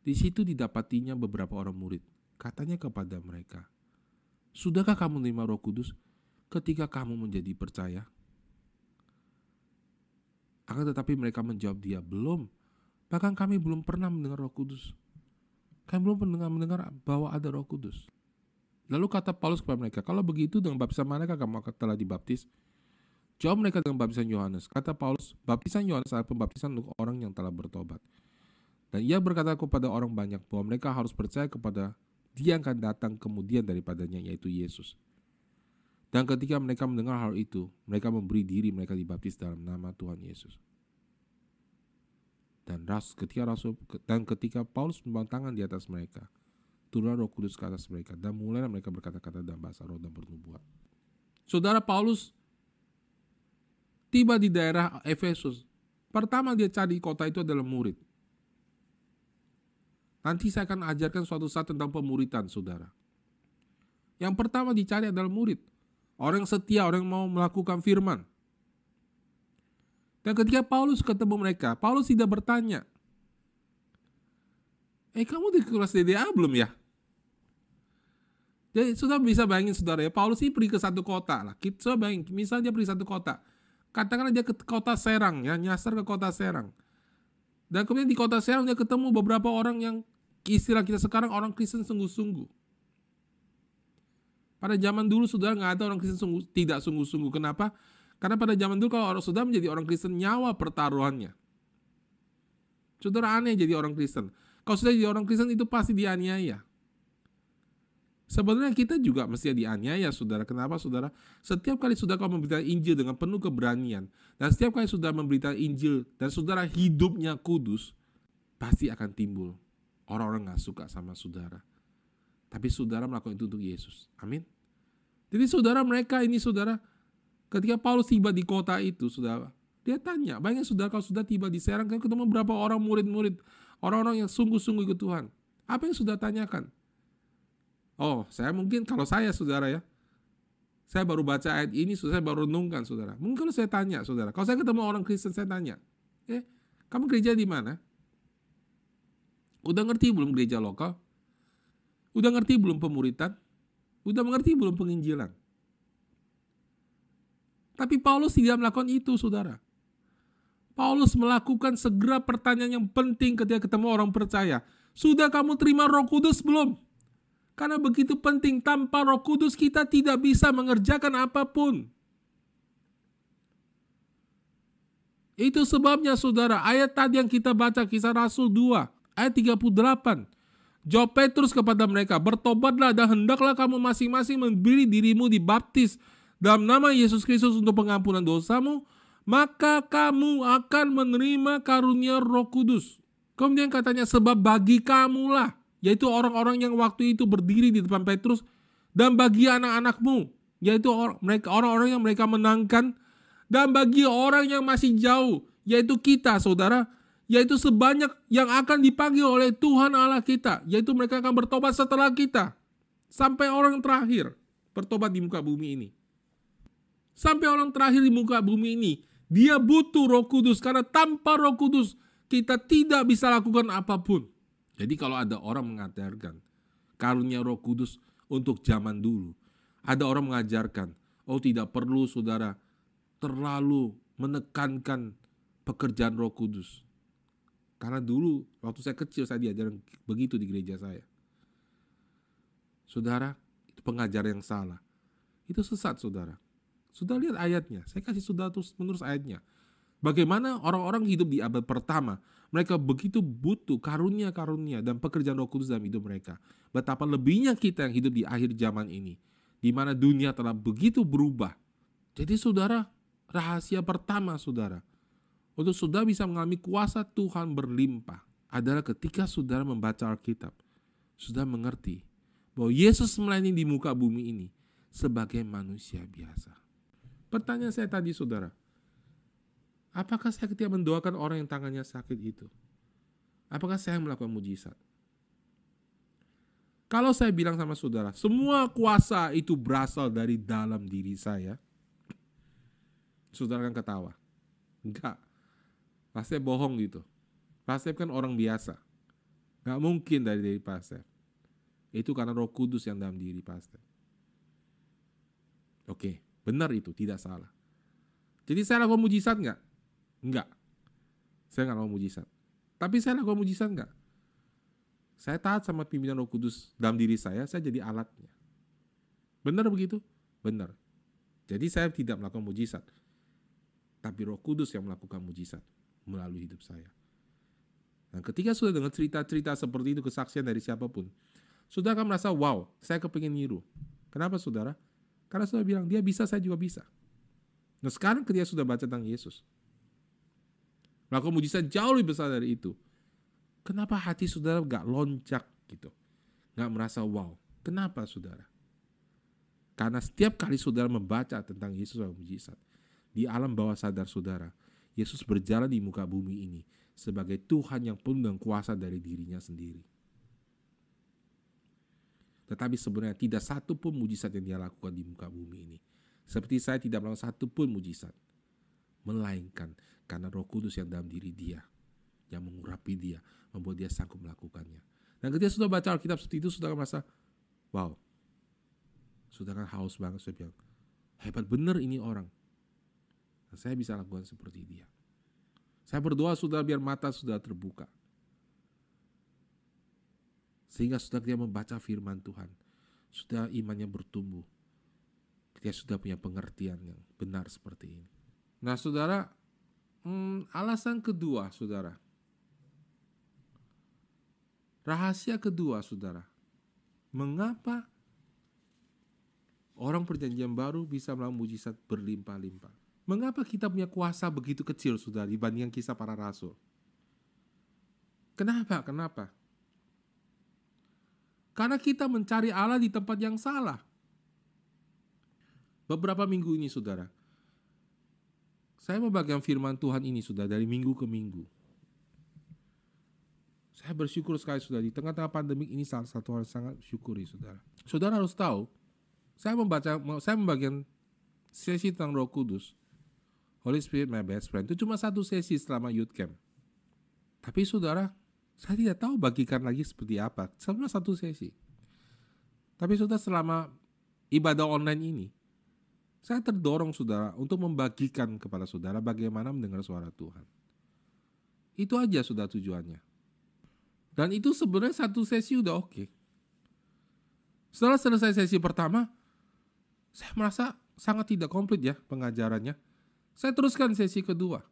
Di situ didapatinya beberapa orang murid. Katanya kepada mereka, Sudahkah kamu menerima roh kudus ketika kamu menjadi percaya? Akan tetapi mereka menjawab dia, belum. Bahkan kami belum pernah mendengar roh kudus. Kami belum pernah mendengar bahwa ada roh kudus. Lalu kata Paulus kepada mereka, kalau begitu dengan baptisan manakah kamu telah dibaptis? Jawab mereka dengan baptisan Yohanes. Kata Paulus, baptisan Yohanes adalah pembaptisan untuk orang yang telah bertobat. Dan ia berkata kepada orang banyak bahwa mereka harus percaya kepada dia akan datang kemudian daripadanya yaitu Yesus. Dan ketika mereka mendengar hal itu, mereka memberi diri mereka dibaptis dalam nama Tuhan Yesus. Dan ras, ketika rasul dan ketika Paulus membangun tangan di atas mereka, turunlah Roh Kudus ke atas mereka dan mulailah mereka berkata-kata dalam bahasa roh dan bernubuat. Saudara Paulus tiba di daerah Efesus. Pertama dia cari kota itu adalah murid. Nanti saya akan ajarkan suatu saat tentang pemuritan, saudara. Yang pertama dicari adalah murid. Orang yang setia, orang yang mau melakukan firman. Dan ketika Paulus ketemu mereka, Paulus tidak bertanya, Eh kamu di kelas DDA belum ya? Jadi sudah bisa bayangin saudara ya, Paulus ini pergi ke satu kota lah. Kita bayangin, misalnya dia pergi satu kota. Katakanlah dia ke kota Serang ya, nyasar ke kota Serang. Dan kemudian di kota Serang dia ketemu beberapa orang yang istilah kita sekarang orang Kristen sungguh-sungguh. Pada zaman dulu saudara nggak ada orang Kristen sungguh, tidak sungguh-sungguh. Kenapa? Karena pada zaman dulu kalau orang saudara menjadi orang Kristen nyawa pertaruhannya. Saudara aneh jadi orang Kristen. Kalau sudah jadi orang Kristen itu pasti dianiaya. Sebenarnya kita juga mesti dianiaya, saudara. Kenapa, saudara? Setiap kali saudara kau memberitakan Injil dengan penuh keberanian, dan setiap kali saudara memberitakan Injil, dan saudara hidupnya kudus, pasti akan timbul orang-orang nggak suka sama saudara. Tapi saudara melakukan itu untuk Yesus. Amin. Jadi saudara mereka ini saudara, ketika Paulus tiba di kota itu, saudara, dia tanya, banyak saudara kalau sudah tiba di Serang, kan ketemu berapa orang murid-murid, orang-orang yang sungguh-sungguh ikut Tuhan. Apa yang sudah tanyakan? Oh, saya mungkin kalau saya saudara ya, saya baru baca ayat ini, saya baru renungkan saudara. Mungkin kalau saya tanya saudara, kalau saya ketemu orang Kristen saya tanya, eh, kamu gereja di mana? Udah ngerti belum gereja lokal? Udah ngerti belum pemuritan? Udah mengerti belum penginjilan? Tapi Paulus tidak melakukan itu, saudara. Paulus melakukan segera pertanyaan yang penting ketika ketemu orang percaya. Sudah kamu terima roh kudus belum? Karena begitu penting, tanpa roh kudus kita tidak bisa mengerjakan apa pun. Itu sebabnya saudara, ayat tadi yang kita baca kisah Rasul 2, ayat 38. Jawab Petrus kepada mereka, bertobatlah dan hendaklah kamu masing-masing memberi dirimu dibaptis dalam nama Yesus Kristus untuk pengampunan dosamu, maka kamu akan menerima karunia roh kudus. Kemudian katanya, sebab bagi kamulah yaitu orang-orang yang waktu itu berdiri di depan Petrus dan bagi anak-anakmu yaitu mereka orang-orang yang mereka menangkan dan bagi orang yang masih jauh yaitu kita saudara yaitu sebanyak yang akan dipanggil oleh Tuhan Allah kita yaitu mereka akan bertobat setelah kita sampai orang terakhir bertobat di muka bumi ini. Sampai orang terakhir di muka bumi ini dia butuh Roh Kudus karena tanpa Roh Kudus kita tidak bisa lakukan apa pun jadi kalau ada orang mengajarkan karunia Roh Kudus untuk zaman dulu, ada orang mengajarkan, oh tidak perlu saudara terlalu menekankan pekerjaan Roh Kudus. Karena dulu waktu saya kecil saya diajarkan begitu di gereja saya. Saudara, itu pengajar yang salah. Itu sesat saudara. Sudah lihat ayatnya. Saya kasih sudah terus menerus ayatnya. Bagaimana orang-orang hidup di abad pertama, mereka begitu butuh karunia-karunia dan pekerjaan roh kudus dalam hidup mereka. Betapa lebihnya kita yang hidup di akhir zaman ini, di mana dunia telah begitu berubah. Jadi saudara, rahasia pertama saudara, untuk saudara bisa mengalami kuasa Tuhan berlimpah adalah ketika saudara membaca Alkitab. Sudah mengerti bahwa Yesus melayani di muka bumi ini sebagai manusia biasa. Pertanyaan saya tadi saudara, Apakah saya ketika mendoakan orang yang tangannya sakit itu? Apakah saya melakukan mujizat? Kalau saya bilang sama saudara, semua kuasa itu berasal dari dalam diri saya, saudara kan ketawa. Enggak. Pasti bohong gitu. Pasti kan orang biasa. Enggak mungkin dari diri Pastor. Itu karena roh kudus yang dalam diri Pastor. Oke, benar itu, tidak salah. Jadi saya lakukan mujizat nggak? Enggak. Saya nggak mau mujizat. Tapi saya lakukan mujizat enggak? Saya taat sama pimpinan roh kudus dalam diri saya, saya jadi alatnya. Benar begitu? Benar. Jadi saya tidak melakukan mujizat. Tapi roh kudus yang melakukan mujizat melalui hidup saya. Nah, ketika sudah dengar cerita-cerita seperti itu, kesaksian dari siapa pun, saudara akan merasa, wow, saya kepingin niru. Kenapa saudara? Karena saudara bilang, dia bisa, saya juga bisa. Nah sekarang ketika sudah baca tentang Yesus, melakukan mujizat jauh lebih besar dari itu. Kenapa hati saudara gak loncak gitu? Gak merasa wow. Kenapa saudara? Karena setiap kali saudara membaca tentang Yesus dan mujizat, di alam bawah sadar saudara, Yesus berjalan di muka bumi ini sebagai Tuhan yang penuh dengan kuasa dari dirinya sendiri. Tetapi sebenarnya tidak satu pun mujizat yang dia lakukan di muka bumi ini. Seperti saya tidak melakukan satu pun mujizat. Melainkan karena roh kudus yang dalam diri dia. Yang mengurapi dia. Membuat dia sanggup melakukannya. Dan ketika sudah baca Alkitab seperti itu, sudah merasa, wow, sudah kan haus banget saya bilang hebat bener ini orang dan saya bisa lakukan seperti dia saya berdoa sudah biar mata sudah terbuka sehingga sudah dia membaca firman Tuhan sudah imannya bertumbuh dia sudah punya pengertian yang benar seperti ini nah saudara hmm, alasan kedua saudara rahasia kedua saudara mengapa Orang perjanjian baru bisa melakukan mujizat berlimpah-limpah. Mengapa kita punya kuasa begitu kecil sudah dibandingkan kisah para rasul? Kenapa? Kenapa? Karena kita mencari Allah di tempat yang salah. Beberapa minggu ini saudara, saya membagikan firman Tuhan ini sudah dari minggu ke minggu. Saya bersyukur sekali sudah di tengah-tengah pandemi ini salah satu hal sangat syukuri saudara. Saudara harus tahu, saya membaca saya membagikan sesi tentang Roh Kudus. Holy Spirit my best friend. Itu cuma satu sesi selama youth camp. Tapi saudara saya tidak tahu bagikan lagi seperti apa. Selama satu sesi. Tapi sudah selama ibadah online ini saya terdorong saudara untuk membagikan kepada saudara bagaimana mendengar suara Tuhan itu aja sudah tujuannya dan itu sebenarnya satu sesi udah oke setelah selesai sesi pertama saya merasa sangat tidak komplit ya pengajarannya. Saya teruskan sesi kedua.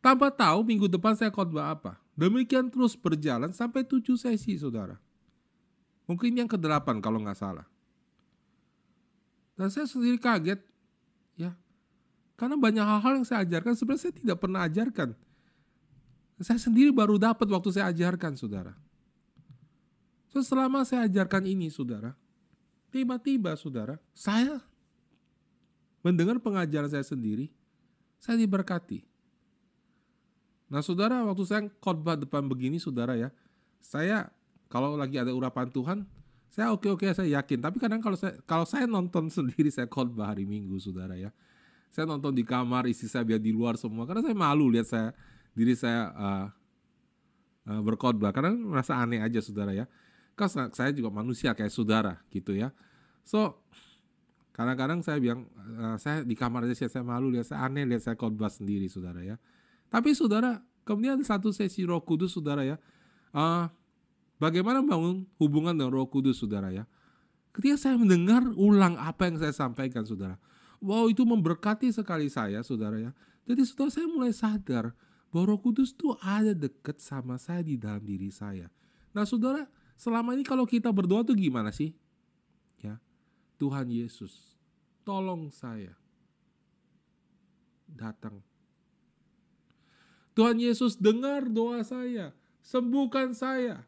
Tanpa tahu minggu depan saya khotbah apa. Demikian terus berjalan sampai tujuh sesi, saudara. Mungkin yang ke-8 kalau nggak salah. Dan saya sendiri kaget. Karena banyak hal-hal yang saya ajarkan sebenarnya saya tidak pernah ajarkan. Saya sendiri baru dapat waktu saya ajarkan, saudara. So, selama saya ajarkan ini, saudara, tiba-tiba, saudara, saya mendengar pengajaran saya sendiri, saya diberkati. Nah saudara, waktu saya khotbah depan begini saudara ya, saya kalau lagi ada urapan Tuhan, saya oke-oke saya yakin. Tapi kadang kalau saya kalau saya nonton sendiri saya khotbah hari Minggu saudara ya, saya nonton di kamar isi saya biar di luar semua karena saya malu lihat saya diri saya uh, uh, berkhotbah karena merasa aneh aja saudara ya. Karena saya juga manusia kayak saudara gitu ya. So Kadang-kadang saya bilang, uh, saya di kamar aja saya malu lihat saya aneh lihat saya khotbah sendiri, saudara ya. Tapi saudara, kemudian ada satu sesi Roh Kudus, saudara ya. Uh, bagaimana membangun hubungan dengan Roh Kudus, saudara ya. Ketika saya mendengar ulang apa yang saya sampaikan, saudara. Wow, itu memberkati sekali saya, saudara ya. Jadi saudara saya mulai sadar bahwa Roh Kudus itu ada dekat sama saya di dalam diri saya. Nah, saudara, selama ini kalau kita berdoa tuh gimana sih? Ya. Tuhan Yesus, tolong saya datang. Tuhan Yesus dengar doa saya, sembuhkan saya.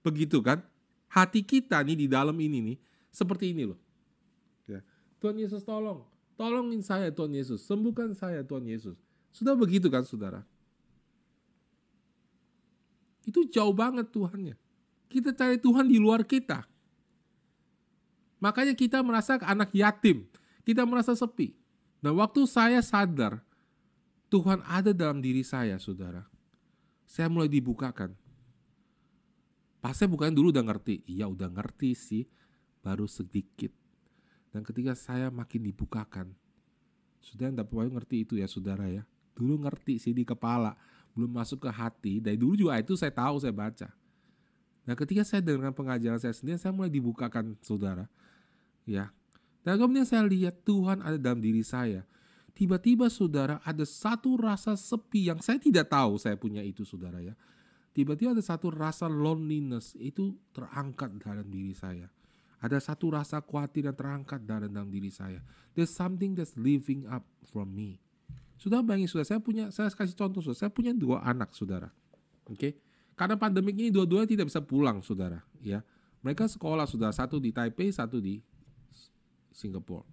Begitu kan? Hati kita nih di dalam ini nih seperti ini loh. Tuhan Yesus tolong, tolongin saya Tuhan Yesus, sembuhkan saya Tuhan Yesus. Sudah begitu kan saudara? Itu jauh banget Tuhannya. Kita cari Tuhan di luar kita. Makanya kita merasa anak yatim, kita merasa sepi. Dan waktu saya sadar Tuhan ada dalam diri saya, saudara, saya mulai dibukakan. Pas saya bukan dulu udah ngerti, iya udah ngerti sih, baru sedikit. Dan ketika saya makin dibukakan, sudah enggak perlu ngerti itu ya saudara ya. Dulu ngerti sih di kepala, belum masuk ke hati. Dari dulu juga itu saya tahu, saya baca. Nah ketika saya dengan pengajaran saya sendiri, saya mulai dibukakan saudara ya. Dan kemudian saya lihat Tuhan ada dalam diri saya. tiba-tiba saudara ada satu rasa sepi yang saya tidak tahu saya punya itu saudara ya. Tiba-tiba ada satu rasa loneliness itu terangkat dalam diri saya. Ada satu rasa khawatir yang terangkat dalam, dalam diri saya. There's something that's living up from me. Sudah bayangin sudah saya punya saya kasih contoh sudah saya punya dua anak saudara. Oke. Okay? Karena pandemik ini dua-duanya tidak bisa pulang saudara ya. Mereka sekolah sudah satu di Taipei, satu di Singapura.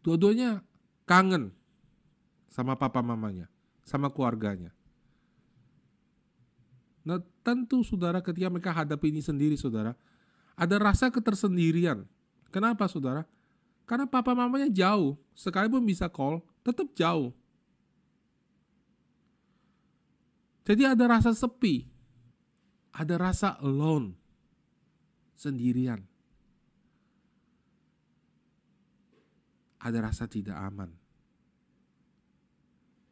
Dua-duanya kangen sama papa mamanya, sama keluarganya. Nah tentu saudara ketika mereka hadapi ini sendiri saudara, ada rasa ketersendirian. Kenapa saudara? Karena papa mamanya jauh, sekalipun bisa call, tetap jauh. Jadi ada rasa sepi, ada rasa alone, sendirian. Ada rasa tidak aman.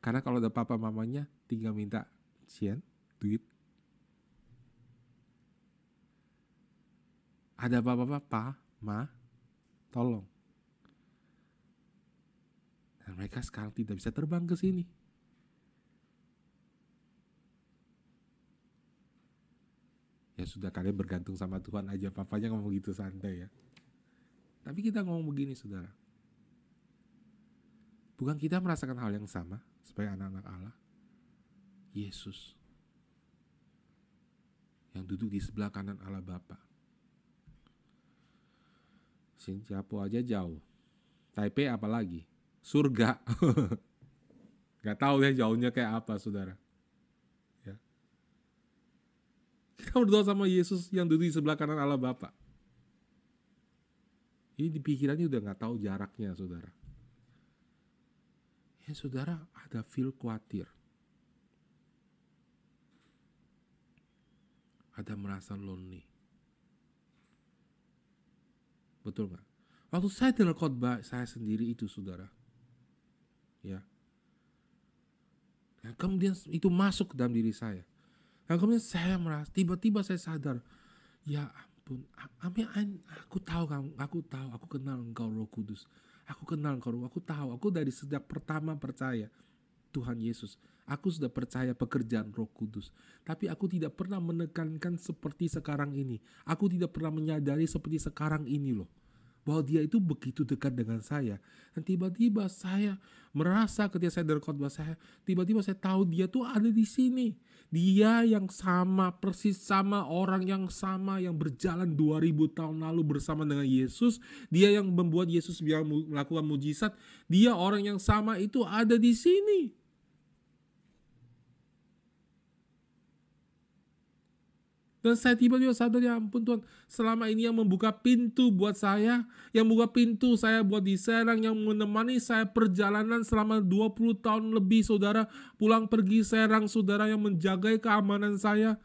Karena kalau ada papa mamanya tinggal minta sian, duit. Ada apa-apa, ma, tolong. Dan mereka sekarang tidak bisa terbang ke sini. Ya sudah kalian bergantung sama Tuhan aja, papanya ngomong gitu santai ya. Tapi kita ngomong begini saudara. Bukan kita merasakan hal yang sama sebagai anak-anak Allah. Yesus yang duduk di sebelah kanan Allah Bapa. Singapura aja jauh. Taipei apalagi? Surga. Gak tahu deh jauhnya kayak apa saudara. Kita berdoa sama Yesus yang duduk di sebelah kanan Allah Bapa. Ini di pikirannya udah nggak tahu jaraknya, saudara. Ya, saudara ada feel khawatir. Ada merasa lonely. Betul nggak? Waktu saya dengar khotbah saya sendiri itu, saudara. Ya. Nah, kemudian itu masuk ke dalam diri saya. Dan kemudian saya merasa tiba-tiba saya sadar, ya ampun, amin, aku tahu kamu, aku tahu, aku kenal engkau Roh Kudus, aku kenal engkau, aku tahu, aku dari sejak pertama percaya Tuhan Yesus, aku sudah percaya pekerjaan Roh Kudus, tapi aku tidak pernah menekankan seperti sekarang ini, aku tidak pernah menyadari seperti sekarang ini loh bahwa dia itu begitu dekat dengan saya. Dan tiba-tiba saya merasa ketika saya dari saya, tiba-tiba saya tahu dia tuh ada di sini. Dia yang sama, persis sama orang yang sama yang berjalan 2000 tahun lalu bersama dengan Yesus. Dia yang membuat Yesus melakukan mujizat. Dia orang yang sama itu ada di sini. Dan saya tiba-tiba sadar ya ampun Tuhan, selama ini yang membuka pintu buat saya, yang membuka pintu saya buat di Serang, yang menemani saya perjalanan selama 20 tahun lebih saudara, pulang pergi Serang saudara yang menjaga keamanan saya.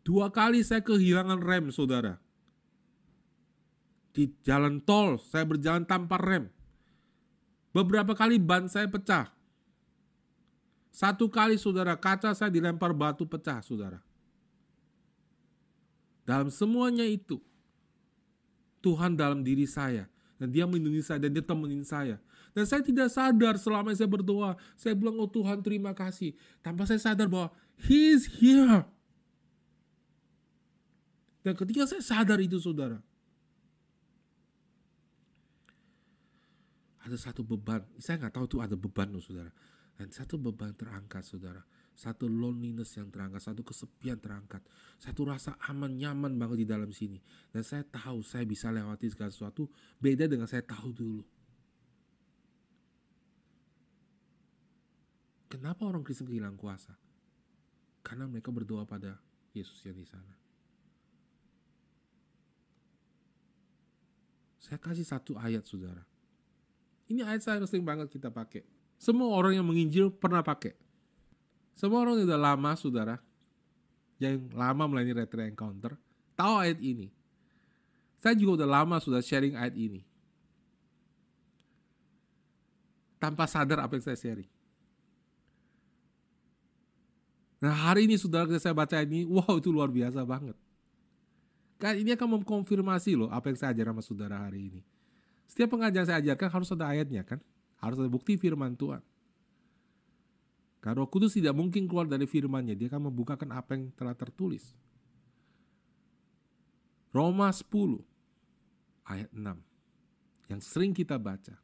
Dua kali saya kehilangan rem saudara. Di jalan tol saya berjalan tanpa rem. Beberapa kali ban saya pecah. Satu kali saudara kaca saya dilempar batu pecah saudara. Dalam semuanya itu, Tuhan dalam diri saya. Dan dia melindungi saya dan dia temenin saya. Dan saya tidak sadar selama saya berdoa. Saya bilang, oh Tuhan terima kasih. Tanpa saya sadar bahwa He is here. Dan ketika saya sadar itu saudara. Ada satu beban. Saya nggak tahu tuh ada beban loh saudara. Dan satu beban terangkat saudara satu loneliness yang terangkat, satu kesepian terangkat, satu rasa aman nyaman banget di dalam sini. Dan saya tahu saya bisa lewati segala sesuatu beda dengan saya tahu dulu. Kenapa orang Kristen kehilangan kuasa? Karena mereka berdoa pada Yesus yang di sana. Saya kasih satu ayat saudara. Ini ayat saya sering banget kita pakai. Semua orang yang menginjil pernah pakai. Semua orang yang udah lama, saudara, yang lama melayani retreat encounter, tahu ayat ini. Saya juga udah lama sudah sharing ayat ini. Tanpa sadar apa yang saya sharing. Nah hari ini saudara saya baca ini, wow itu luar biasa banget. Kan ini akan mengkonfirmasi loh apa yang saya ajar sama saudara hari ini. Setiap pengajaran saya ajarkan harus ada ayatnya kan. Harus ada bukti firman Tuhan. Karena roh kudus tidak mungkin keluar dari firmannya. Dia akan membukakan apa yang telah tertulis. Roma 10 ayat 6 yang sering kita baca.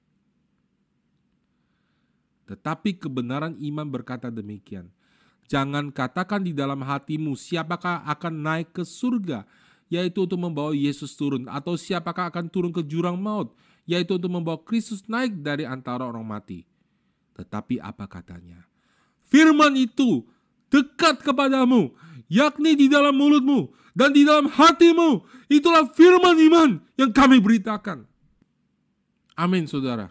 Tetapi kebenaran iman berkata demikian. Jangan katakan di dalam hatimu siapakah akan naik ke surga, yaitu untuk membawa Yesus turun, atau siapakah akan turun ke jurang maut, yaitu untuk membawa Kristus naik dari antara orang mati. Tetapi apa katanya? Firman itu dekat kepadamu, yakni di dalam mulutmu dan di dalam hatimu. Itulah firman iman yang kami beritakan. Amin, saudara.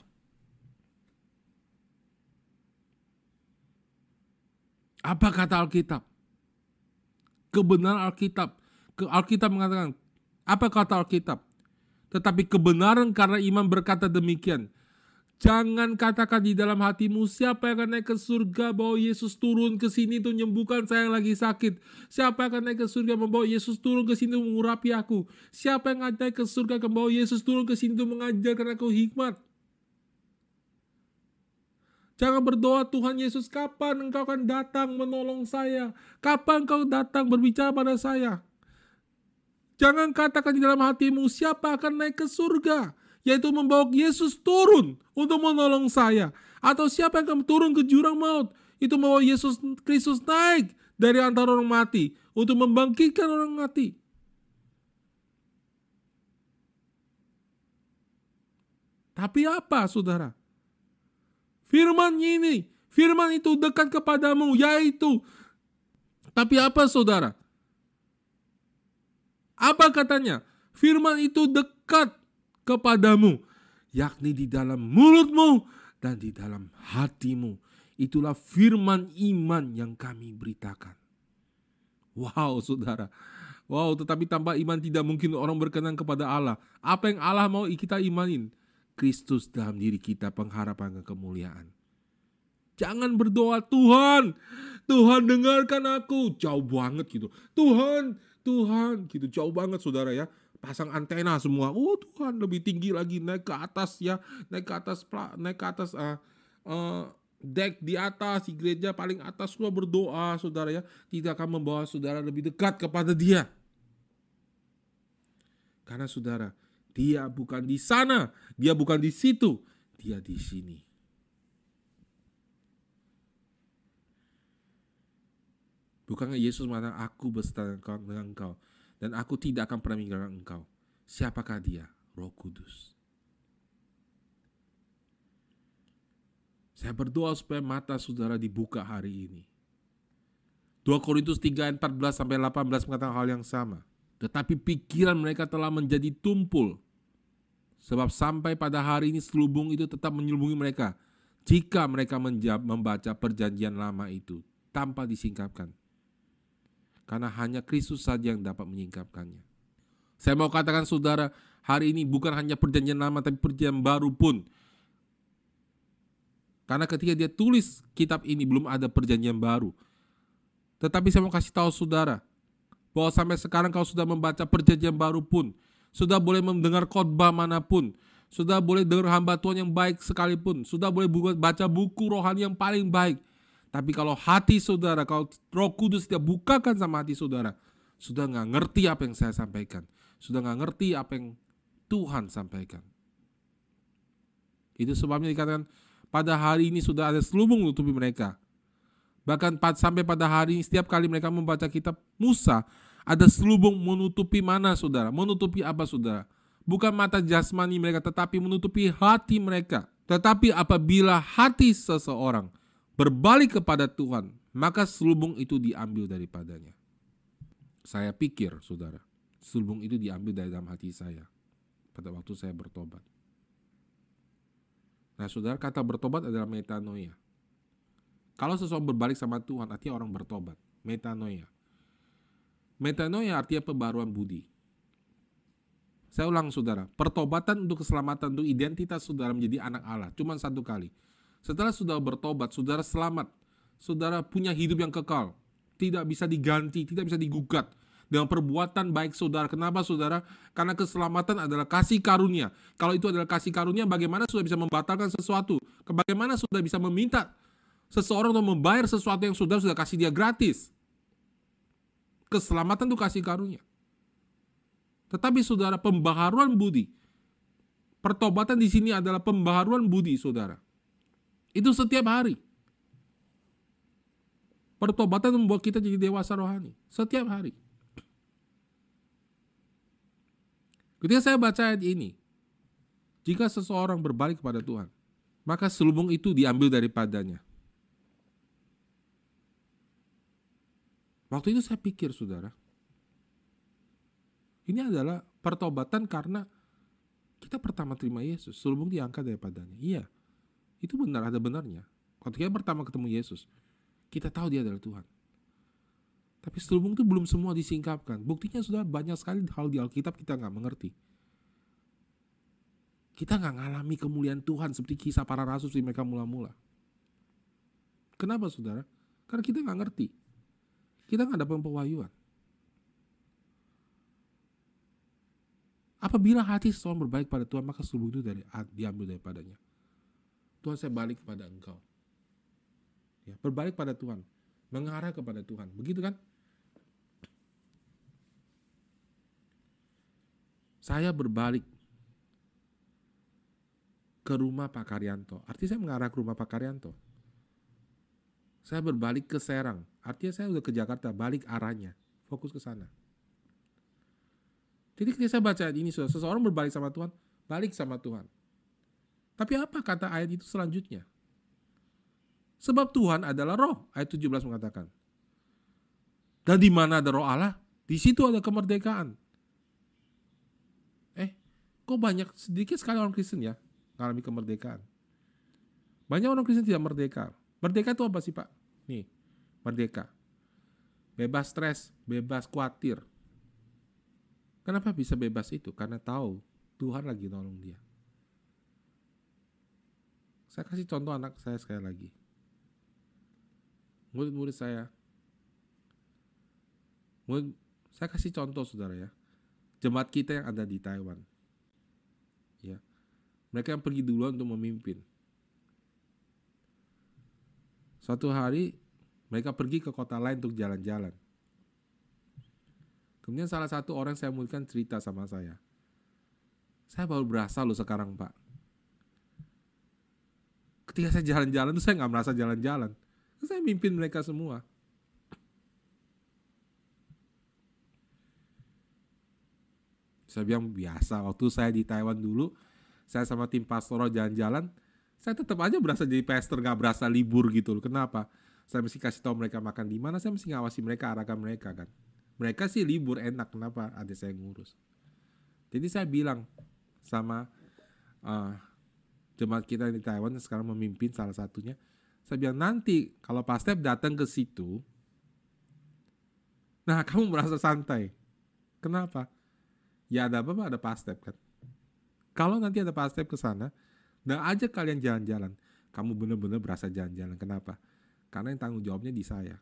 Apa kata Alkitab? Kebenaran Alkitab. Alkitab mengatakan, apa kata Alkitab? Tetapi kebenaran karena iman berkata demikian. Jangan katakan di dalam hatimu siapa yang akan naik ke surga bawa Yesus turun ke sini untuk menyembuhkan saya yang lagi sakit. Siapa yang akan naik ke surga membawa Yesus turun ke sini untuk mengurapi aku. Siapa yang akan naik ke surga membawa Yesus turun ke sini untuk mengajarkan aku hikmat. Jangan berdoa Tuhan Yesus kapan engkau akan datang menolong saya? Kapan engkau datang berbicara pada saya? Jangan katakan di dalam hatimu siapa akan naik ke surga. Yaitu membawa Yesus turun untuk menolong saya. Atau siapa yang akan turun ke jurang maut. Itu membawa Yesus Kristus naik dari antara orang mati. Untuk membangkitkan orang mati. Tapi apa saudara? Firman ini, firman itu dekat kepadamu, yaitu. Tapi apa saudara? Apa katanya? Firman itu dekat kepadamu, yakni di dalam mulutmu dan di dalam hatimu. Itulah firman iman yang kami beritakan. Wow, saudara. Wow, tetapi tanpa iman tidak mungkin orang berkenan kepada Allah. Apa yang Allah mau kita imanin? Kristus dalam diri kita pengharapan kemuliaan. Jangan berdoa Tuhan, Tuhan dengarkan aku. Jauh banget gitu. Tuhan, Tuhan gitu. Jauh banget saudara ya. Pasang antena semua. Oh Tuhan lebih tinggi lagi naik ke atas ya. Naik ke atas naik ke atas uh, uh, deck di atas di gereja paling atas semua berdoa saudara ya. Tidak akan membawa saudara lebih dekat kepada dia. Karena saudara, dia bukan di sana, dia bukan di situ, dia di sini. Bukankah Yesus mengatakan, aku beserta dengan engkau, dan aku tidak akan pernah meninggalkan engkau. Siapakah dia? Roh Kudus. Saya berdoa supaya mata saudara dibuka hari ini. 2 Korintus 3 ayat 14 sampai 18 mengatakan hal yang sama. Tetapi pikiran mereka telah menjadi tumpul. Sebab sampai pada hari ini selubung itu tetap menyelubungi mereka. Jika mereka membaca perjanjian lama itu tanpa disingkapkan. Karena hanya Kristus saja yang dapat menyingkapkannya. Saya mau katakan saudara, hari ini bukan hanya perjanjian lama tapi perjanjian baru pun. Karena ketika dia tulis kitab ini belum ada perjanjian baru. Tetapi saya mau kasih tahu saudara, bahwa sampai sekarang kau sudah membaca perjanjian baru pun, sudah boleh mendengar khotbah mana pun, sudah boleh dengar hamba Tuhan yang baik sekalipun, sudah boleh baca buku rohani yang paling baik. Tapi kalau hati saudara, kalau roh kudus tidak bukakan sama hati saudara, sudah nggak ngerti apa yang saya sampaikan. Sudah nggak ngerti apa yang Tuhan sampaikan. Itu sebabnya dikatakan pada hari ini sudah ada selubung menutupi mereka. Bahkan sampai pada hari ini setiap kali mereka membaca kitab Musa, ada selubung menutupi mana saudara? Menutupi apa saudara? Bukan mata jasmani mereka tetapi menutupi hati mereka. Tetapi apabila hati seseorang berbalik kepada Tuhan, maka selubung itu diambil daripadanya. Saya pikir, saudara, selubung itu diambil dari dalam hati saya pada waktu saya bertobat. Nah, saudara, kata bertobat adalah metanoia. Kalau seseorang berbalik sama Tuhan, artinya orang bertobat. Metanoia. Metanoia artinya pembaruan budi. Saya ulang saudara, pertobatan untuk keselamatan, untuk identitas saudara menjadi anak Allah. Cuma satu kali. Setelah sudah bertobat, saudara selamat. Saudara punya hidup yang kekal. Tidak bisa diganti, tidak bisa digugat dengan perbuatan baik saudara. Kenapa saudara? Karena keselamatan adalah kasih karunia. Kalau itu adalah kasih karunia, bagaimana saudara bisa membatalkan sesuatu? Bagaimana saudara bisa meminta seseorang untuk membayar sesuatu yang saudara sudah kasih dia gratis? Keselamatan itu kasih karunia. Tetapi saudara, pembaharuan budi. Pertobatan di sini adalah pembaharuan budi, saudara. Itu setiap hari. Pertobatan membuat kita jadi dewasa rohani. Setiap hari. Ketika saya baca ayat ini, jika seseorang berbalik kepada Tuhan, maka selubung itu diambil daripadanya. Waktu itu saya pikir, saudara, ini adalah pertobatan karena kita pertama terima Yesus, selubung diangkat daripadanya. Iya, itu benar, ada benarnya. Ketika pertama ketemu Yesus, kita tahu dia adalah Tuhan. Tapi selubung itu belum semua disingkapkan. Buktinya sudah banyak sekali hal di Alkitab kita nggak mengerti. Kita nggak ngalami kemuliaan Tuhan seperti kisah para rasul di mereka mula-mula. Kenapa saudara? Karena kita nggak ngerti. Kita nggak ada pewahyuan. Apabila hati seseorang berbaik pada Tuhan, maka seluruh itu dari diambil daripadanya. Tuhan saya balik kepada engkau. Ya, berbalik pada Tuhan. Mengarah kepada Tuhan. Begitu kan? Saya berbalik ke rumah Pak Karyanto. Artinya saya mengarah ke rumah Pak Karyanto. Saya berbalik ke Serang. Artinya saya udah ke Jakarta, balik arahnya. Fokus ke sana. Jadi ketika saya baca ini, seseorang berbalik sama Tuhan, balik sama Tuhan. Tapi apa kata ayat itu selanjutnya? Sebab Tuhan adalah roh, ayat 17 mengatakan. Dan di mana ada roh Allah, di situ ada kemerdekaan. Eh, kok banyak sedikit sekali orang Kristen ya mengalami kemerdekaan. Banyak orang Kristen tidak merdeka. Merdeka itu apa sih Pak? Nih, merdeka. Bebas stres, bebas khawatir. Kenapa bisa bebas itu? Karena tahu Tuhan lagi nolong dia. Saya kasih contoh anak saya sekali lagi. Murid-murid saya. Murid, saya kasih contoh saudara ya. Jemaat kita yang ada di Taiwan. Ya. Mereka yang pergi duluan untuk memimpin. Suatu hari mereka pergi ke kota lain untuk jalan-jalan. Kemudian salah satu orang saya muridkan cerita sama saya. Saya baru berasa loh sekarang pak. Ketika saya jalan-jalan tuh saya nggak merasa jalan-jalan. Saya mimpin mereka semua. Saya bilang biasa waktu saya di Taiwan dulu, saya sama tim pastoral jalan-jalan, saya tetap aja berasa jadi pastor, nggak berasa libur gitu loh. Kenapa? Saya mesti kasih tahu mereka makan di mana, saya mesti ngawasi mereka, arahkan mereka kan. Mereka sih libur enak, kenapa? Ada saya ngurus. Jadi saya bilang sama uh, jemaat kita di Taiwan yang sekarang memimpin salah satunya, saya bilang nanti kalau pastor datang ke situ, nah kamu merasa santai. Kenapa? Ya ada apa-apa ada pastep kan. Kalau nanti ada Pak Step ke sana, nah ajak kalian jalan-jalan. Kamu benar-benar berasa jalan-jalan. Kenapa? Karena yang tanggung jawabnya di saya.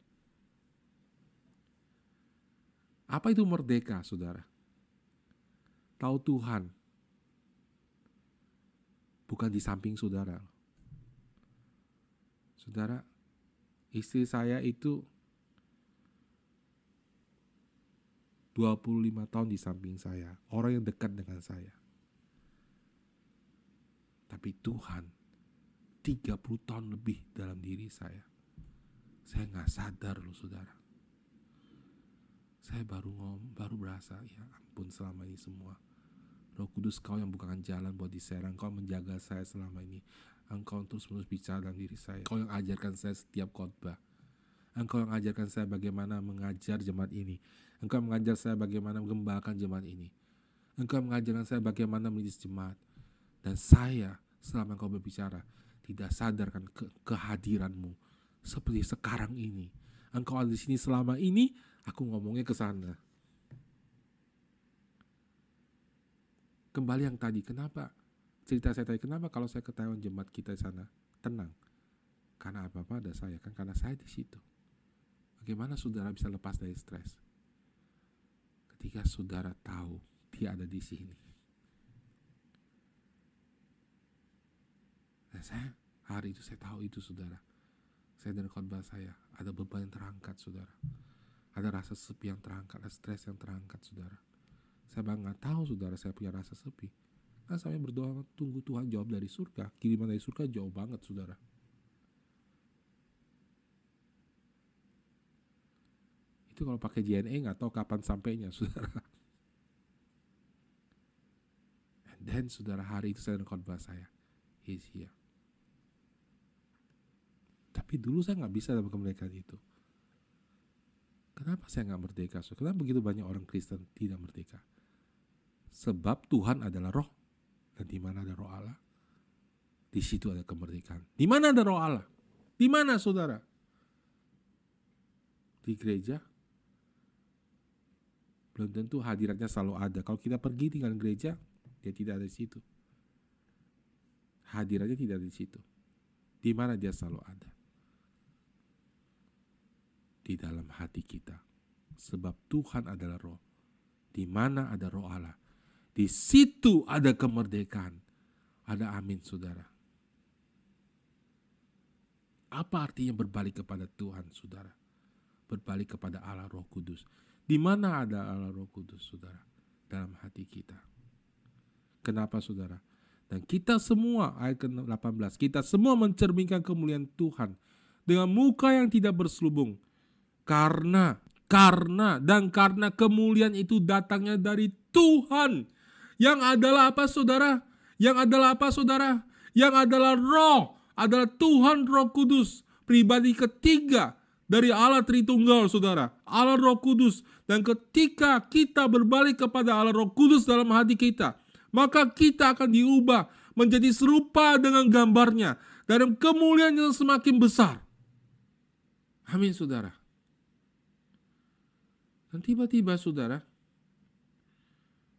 Apa itu merdeka, saudara? Tahu Tuhan. Bukan di samping saudara. Saudara, istri saya itu 25 tahun di samping saya. Orang yang dekat dengan saya. Tapi Tuhan 30 tahun lebih dalam diri saya. Saya nggak sadar loh saudara. Saya baru ngom, baru berasa ya ampun selama ini semua. Roh Kudus kau yang bukakan jalan buat diserang, kau menjaga saya selama ini. Engkau terus menerus bicara dalam diri saya. Kau yang ajarkan saya setiap khotbah. Engkau yang ajarkan saya bagaimana mengajar jemaat ini. Engkau mengajar saya bagaimana mengembangkan jemaat ini. Engkau mengajarkan saya bagaimana menjadi jemaat. Dan saya selama engkau berbicara tidak sadarkan ke kehadiranmu seperti sekarang ini. Engkau ada di sini selama ini, aku ngomongnya ke sana. Kembali yang tadi, kenapa cerita saya tadi, kenapa kalau saya ketahuan jemaat kita di sana tenang? Karena apa-apa ada saya kan, karena saya di situ. Bagaimana saudara bisa lepas dari stres? Ketika saudara tahu dia ada di sini. Dan saya Hari itu saya tahu itu saudara. Saya dari khotbah saya ada beban yang terangkat saudara. Ada rasa sepi yang terangkat, ada stres yang terangkat saudara. Saya bangga tahu saudara saya punya rasa sepi. Nah saya berdoa tunggu Tuhan jawab dari surga. Kiriman dari surga jauh banget saudara. Itu kalau pakai JNE nggak tahu kapan sampainya saudara. And then saudara hari itu saya khotbah saya. He's here. Tapi dulu saya nggak bisa dalam kemerdekaan itu. Kenapa saya nggak merdeka? Kenapa begitu banyak orang Kristen tidak merdeka? Sebab Tuhan adalah roh. Dan di mana ada roh Allah, di situ ada kemerdekaan. Di mana ada roh Allah? Di mana saudara? Di gereja? Belum tentu hadiratnya selalu ada. Kalau kita pergi tinggal gereja, dia tidak ada di situ. Hadiratnya tidak ada di situ. Di mana dia selalu ada? Di dalam hati kita. Sebab Tuhan adalah roh. Di mana ada roh Allah, di situ ada kemerdekaan. Ada amin saudara. Apa artinya berbalik kepada Tuhan saudara? Berbalik kepada Allah roh kudus. Di mana ada Allah roh kudus saudara? Dalam hati kita. Kenapa saudara? Dan kita semua, ayat ke-18, kita semua mencerminkan kemuliaan Tuhan dengan muka yang tidak berselubung. Karena, karena, dan karena kemuliaan itu datangnya dari Tuhan yang adalah apa saudara? Yang adalah apa saudara? Yang adalah roh, adalah Tuhan roh kudus. Pribadi ketiga dari Allah Tritunggal saudara. Allah roh kudus. Dan ketika kita berbalik kepada Allah roh kudus dalam hati kita. Maka kita akan diubah menjadi serupa dengan gambarnya. Dalam kemuliaan yang semakin besar. Amin saudara. Dan tiba-tiba saudara,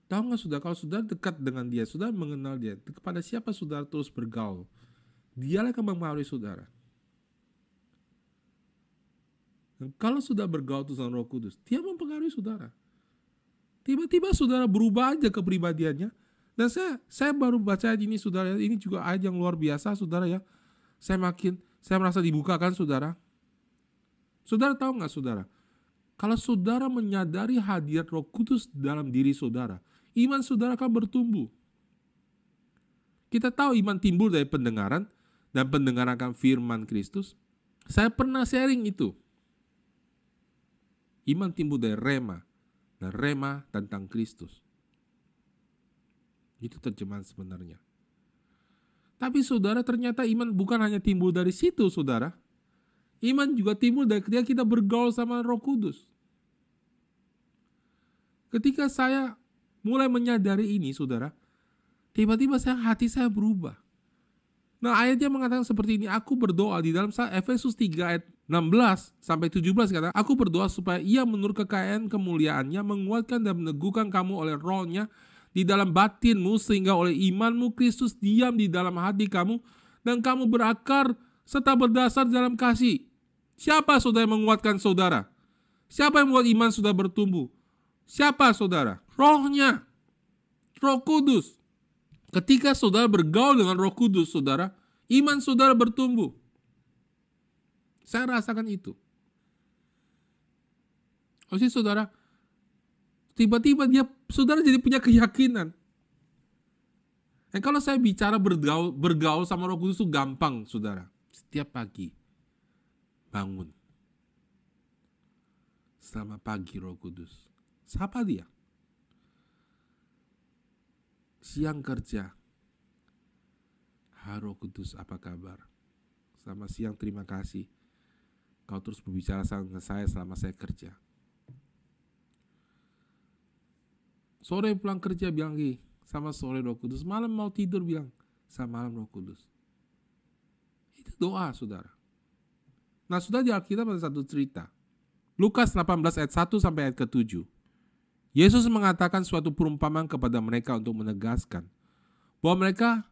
Tahu nggak sudah kalau sudah dekat dengan dia, sudah mengenal dia, kepada siapa saudara terus bergaul, dialah akan mempengaruhi saudara. Dan kalau sudah bergaul dengan Roh Kudus, dia mempengaruhi saudara. Tiba-tiba saudara berubah aja kepribadiannya. Dan saya saya baru baca ini saudara, ini juga ayat yang luar biasa saudara ya. Saya makin saya merasa dibukakan saudara. Saudara tahu nggak saudara? Kalau saudara menyadari hadirat Roh Kudus dalam diri saudara, iman saudara akan bertumbuh. Kita tahu iman timbul dari pendengaran dan pendengaran akan firman Kristus. Saya pernah sharing itu. Iman timbul dari rema dan rema tentang Kristus. Itu terjemahan sebenarnya. Tapi saudara ternyata iman bukan hanya timbul dari situ saudara. Iman juga timbul dari ketika kita bergaul sama roh kudus. Ketika saya mulai menyadari ini saudara, tiba-tiba saya hati saya berubah. Nah ayatnya mengatakan seperti ini, aku berdoa di dalam Efesus 3 ayat 16 sampai 17 kata, aku berdoa supaya ia menurut kekayaan kemuliaannya menguatkan dan meneguhkan kamu oleh rohnya di dalam batinmu sehingga oleh imanmu Kristus diam di dalam hati kamu dan kamu berakar serta berdasar dalam kasih. Siapa saudara yang menguatkan saudara? Siapa yang membuat iman sudah bertumbuh? Siapa saudara? Rohnya. Roh Kudus. Ketika saudara bergaul dengan Roh Kudus, saudara, iman saudara bertumbuh. Saya rasakan itu. Maksudnya saudara, tiba-tiba dia saudara jadi punya keyakinan. Dan kalau saya bicara bergaul, bergaul sama Roh Kudus itu gampang, saudara. Setiap pagi bangun. Selamat pagi Roh Kudus. Siapa dia? Siang kerja. Haro Kudus apa kabar? Selama siang terima kasih. Kau terus berbicara sama saya selama saya kerja. Sore pulang kerja bilang lagi sama sore Roh Kudus. Malam mau tidur bilang sama malam Roh Kudus. Itu doa saudara. Nah sudah di Alkitab ada satu cerita. Lukas 18 ayat 1 sampai ayat ke-7. Yesus mengatakan suatu perumpamaan kepada mereka untuk menegaskan bahwa mereka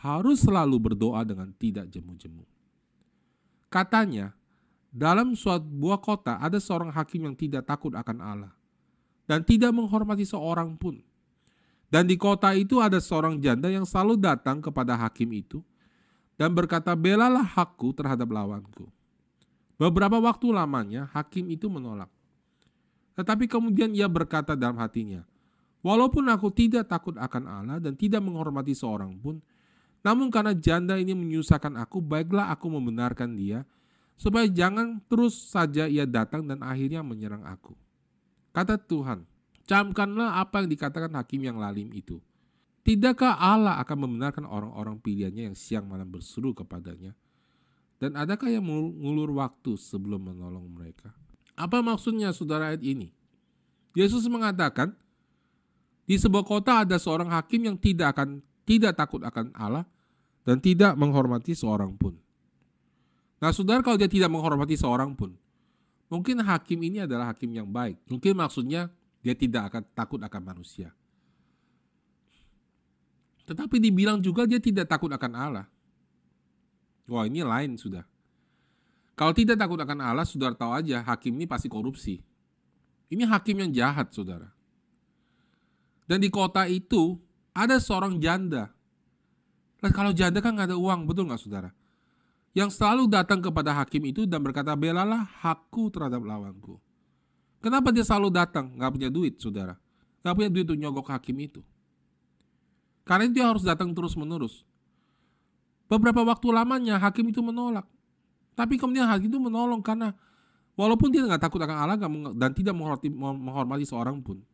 harus selalu berdoa dengan tidak jemu-jemu. Katanya, dalam suatu buah kota ada seorang hakim yang tidak takut akan Allah dan tidak menghormati seorang pun. Dan di kota itu ada seorang janda yang selalu datang kepada hakim itu dan berkata, belalah hakku terhadap lawanku. Beberapa waktu lamanya hakim itu menolak. Tetapi kemudian ia berkata dalam hatinya, Walaupun aku tidak takut akan Allah dan tidak menghormati seorang pun, namun karena janda ini menyusahkan aku, baiklah aku membenarkan dia, supaya jangan terus saja ia datang dan akhirnya menyerang aku. Kata Tuhan, camkanlah apa yang dikatakan hakim yang lalim itu. Tidakkah Allah akan membenarkan orang-orang pilihannya yang siang malam berseru kepadanya? Dan adakah yang mengulur waktu sebelum menolong mereka? Apa maksudnya saudara ayat ini? Yesus mengatakan, di sebuah kota ada seorang hakim yang tidak akan tidak takut akan Allah dan tidak menghormati seorang pun. Nah, saudara kalau dia tidak menghormati seorang pun, mungkin hakim ini adalah hakim yang baik. Mungkin maksudnya dia tidak akan takut akan manusia. Tetapi dibilang juga dia tidak takut akan Allah. Wah ini lain sudah. Kalau tidak takut akan Allah, saudara tahu aja hakim ini pasti korupsi. Ini hakim yang jahat, saudara. Dan di kota itu ada seorang janda. Nah, kalau janda kan nggak ada uang, betul nggak saudara? Yang selalu datang kepada hakim itu dan berkata, belalah hakku terhadap lawanku. Kenapa dia selalu datang? Nggak punya duit, saudara. Nggak punya duit untuk nyogok hakim itu. Karena itu dia harus datang terus-menerus. Beberapa waktu lamanya hakim itu menolak. Tapi kemudian hakim itu menolong karena walaupun dia nggak takut akan Allah dan tidak menghormati, menghormati seorang pun.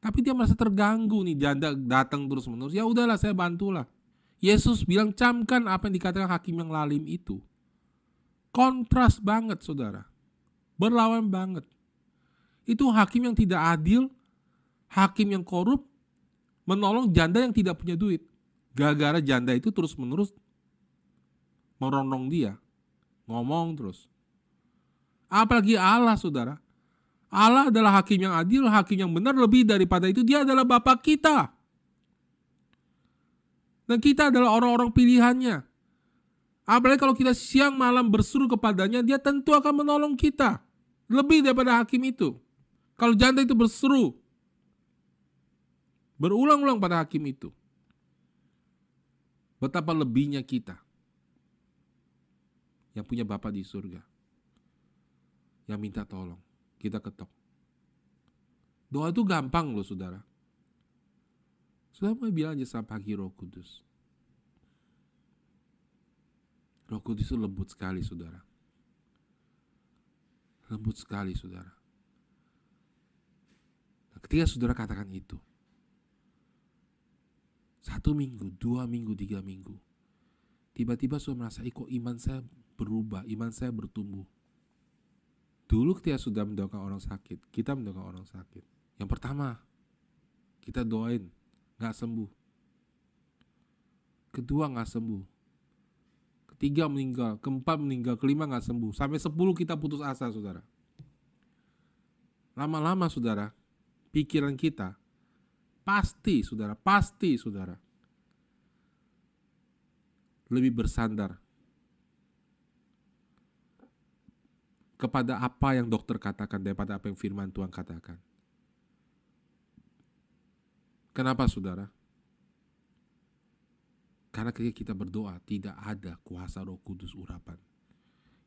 Tapi dia merasa terganggu nih janda datang terus-menerus. Ya udahlah saya bantulah. Yesus bilang camkan apa yang dikatakan hakim yang lalim itu. Kontras banget saudara. Berlawan banget. Itu hakim yang tidak adil, hakim yang korup, menolong janda yang tidak punya duit. Gara-gara janda itu terus-menerus merondong dia. Ngomong terus. Apalagi Allah, saudara. Allah adalah hakim yang adil, hakim yang benar. Lebih daripada itu, dia adalah Bapak kita. Dan kita adalah orang-orang pilihannya. Apalagi kalau kita siang malam berseru kepadanya, dia tentu akan menolong kita. Lebih daripada hakim itu. Kalau janda itu berseru, Berulang-ulang pada hakim itu. Betapa lebihnya kita yang punya Bapak di surga. Yang minta tolong, kita ketok. Doa itu gampang loh saudara. Saudara mau bilang aja sama pagi roh kudus. Roh kudus itu lembut sekali saudara. Lembut sekali saudara. Nah, ketika saudara katakan itu, satu minggu, dua minggu, tiga minggu. Tiba-tiba saya merasa, kok iman saya berubah, iman saya bertumbuh. Dulu ketika sudah mendoakan orang sakit, kita mendoakan orang sakit. Yang pertama, kita doain, gak sembuh. Kedua gak sembuh. Ketiga meninggal, keempat meninggal, kelima gak sembuh. Sampai sepuluh kita putus asa, saudara. Lama-lama, saudara, pikiran kita Pasti, saudara, pasti, saudara. Lebih bersandar kepada apa yang dokter katakan daripada apa yang firman Tuhan katakan. Kenapa, saudara? Karena ketika kita berdoa, tidak ada kuasa roh kudus urapan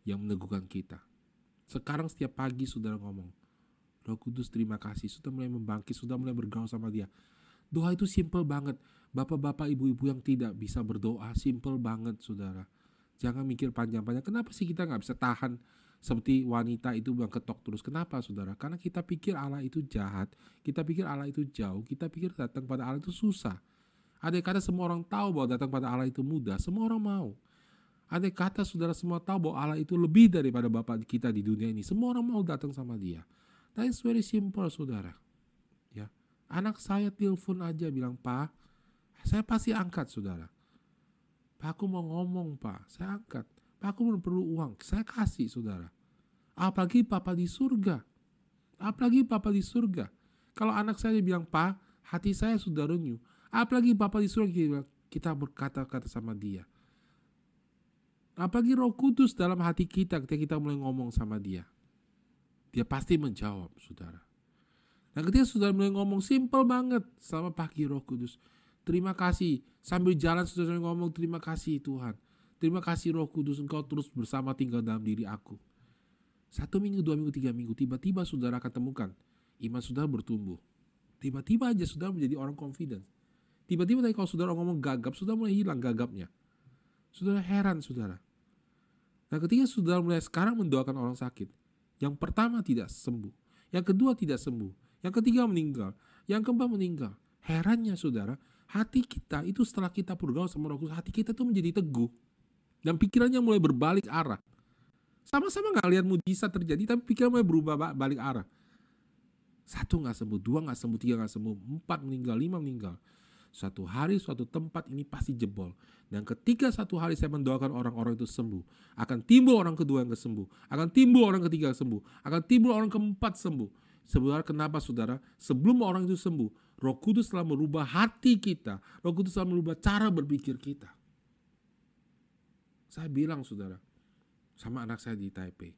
yang meneguhkan kita. Sekarang setiap pagi saudara ngomong, Roh Kudus terima kasih sudah mulai membangkit, sudah mulai bergaul sama dia. Doa itu simple banget. Bapak-bapak, ibu-ibu yang tidak bisa berdoa, simple banget saudara. Jangan mikir panjang-panjang. Kenapa sih kita nggak bisa tahan seperti wanita itu yang ketok terus? Kenapa saudara? Karena kita pikir Allah itu jahat. Kita pikir Allah itu jauh. Kita pikir datang pada Allah itu susah. Ada kata semua orang tahu bahwa datang pada Allah itu mudah. Semua orang mau. Ada kata saudara semua tahu bahwa Allah itu lebih daripada Bapak kita di dunia ini. Semua orang mau datang sama dia. That is very simple, saudara. Ya, anak saya telepon aja bilang, Pak, saya pasti angkat, saudara. Pak, aku mau ngomong, Pak. Saya angkat. Aku perlu uang. Saya kasih, saudara. Apalagi Papa di surga. Apalagi Papa di surga. Kalau anak saya bilang, Pak, hati saya sudah renyuh. Apalagi Papa di surga, kita berkata-kata sama dia. Apalagi roh kudus dalam hati kita ketika kita mulai ngomong sama dia. Dia pasti menjawab, saudara. Nah ketika saudara mulai ngomong simple banget sama pagi roh kudus. Terima kasih. Sambil jalan saudara ngomong terima kasih Tuhan. Terima kasih roh kudus engkau terus bersama tinggal dalam diri aku. Satu minggu, dua minggu, tiga minggu, tiba-tiba saudara akan temukan iman saudara bertumbuh. Tiba-tiba aja saudara menjadi orang confident. Tiba-tiba tadi kalau saudara ngomong gagap, saudara mulai hilang gagapnya. Saudara heran saudara. Nah ketika saudara mulai sekarang mendoakan orang sakit, yang pertama tidak sembuh, yang kedua tidak sembuh, yang ketiga meninggal, yang keempat meninggal. Herannya saudara, hati kita itu setelah kita bergaul sama roh kudus, hati kita tuh menjadi teguh. Dan pikirannya mulai berbalik arah. Sama-sama nggak lihat mujizat terjadi, tapi pikiran mulai berubah balik arah. Satu nggak sembuh, dua nggak sembuh, tiga nggak sembuh, empat meninggal, lima meninggal. Suatu hari, suatu tempat ini pasti jebol. Dan ketika satu hari saya mendoakan orang-orang itu sembuh, akan timbul orang kedua yang kesembuh, akan timbul orang ketiga yang sembuh, akan timbul orang keempat sembuh. Sebenarnya kenapa saudara? Sebelum orang itu sembuh, roh kudus telah merubah hati kita. Roh kudus telah merubah cara berpikir kita. Saya bilang saudara, sama anak saya di Taipei.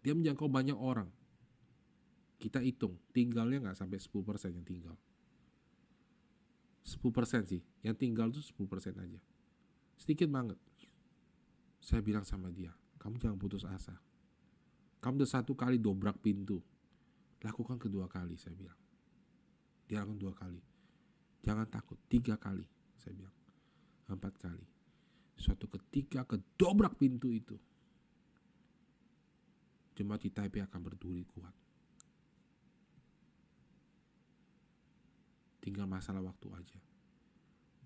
Dia menjangkau banyak orang. Kita hitung, tinggalnya nggak sampai 10% yang tinggal. 10% sih, yang tinggal tuh 10% aja. Sedikit banget. Saya bilang sama dia, kamu jangan putus asa. Kamu udah satu kali dobrak pintu. Lakukan kedua kali, saya bilang. Dia lakukan dua kali. Jangan takut, tiga kali, saya bilang. Empat kali. Suatu ketika kedobrak pintu itu. Jemaat di Taipei akan berduri kuat. Tinggal masalah waktu aja.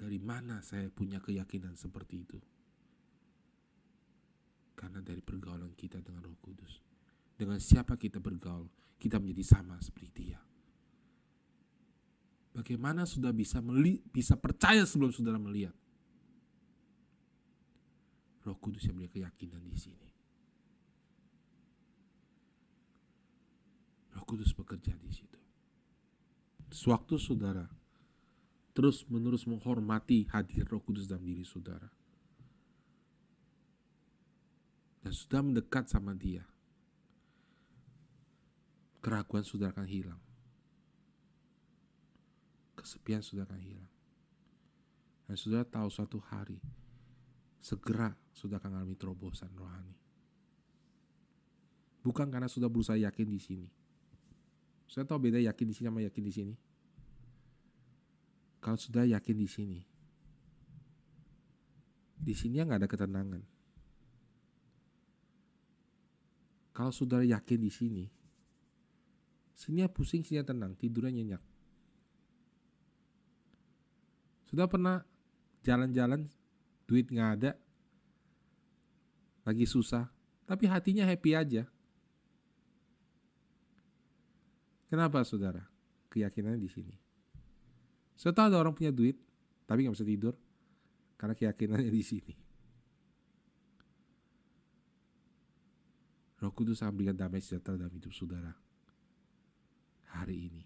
Dari mana saya punya keyakinan seperti itu? Karena dari pergaulan kita dengan Roh Kudus. Dengan siapa kita bergaul, kita menjadi sama seperti Dia. Bagaimana sudah bisa meli bisa percaya sebelum saudara melihat? Roh Kudus yang punya keyakinan di sini. Roh Kudus bekerja di situ. Sewaktu saudara terus menerus menghormati hadir roh kudus dalam diri saudara. Dan sudah mendekat sama dia. Keraguan saudara akan hilang. Kesepian saudara akan hilang. Dan saudara tahu suatu hari segera sudah mengalami terobosan rohani. Bukan karena sudah berusaha yakin di sini, saya tahu beda yakin di sini sama yakin di sini. Kalau sudah yakin di sini, di sini nggak ada ketenangan. Kalau sudah yakin di sini, sini pusing, sini tenang, tidurnya nyenyak. Sudah pernah jalan-jalan, duit nggak ada, lagi susah, tapi hatinya happy aja. Kenapa saudara? Keyakinannya di sini. Tahu ada orang punya duit, tapi nggak bisa tidur karena keyakinannya di sini. Roh Kudus akan damai sejahtera dalam hidup saudara hari ini.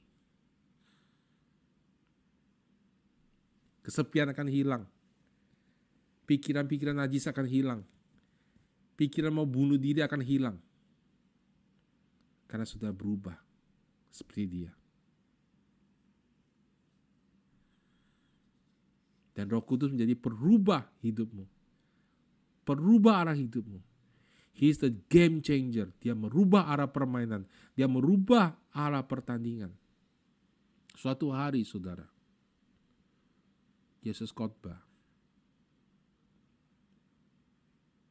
Kesepian akan hilang. Pikiran-pikiran najis akan hilang. Pikiran mau bunuh diri akan hilang. Karena sudah berubah seperti dia. Dan roh kudus menjadi perubah hidupmu. Perubah arah hidupmu. He is the game changer. Dia merubah arah permainan. Dia merubah arah pertandingan. Suatu hari, saudara, Yesus khotbah.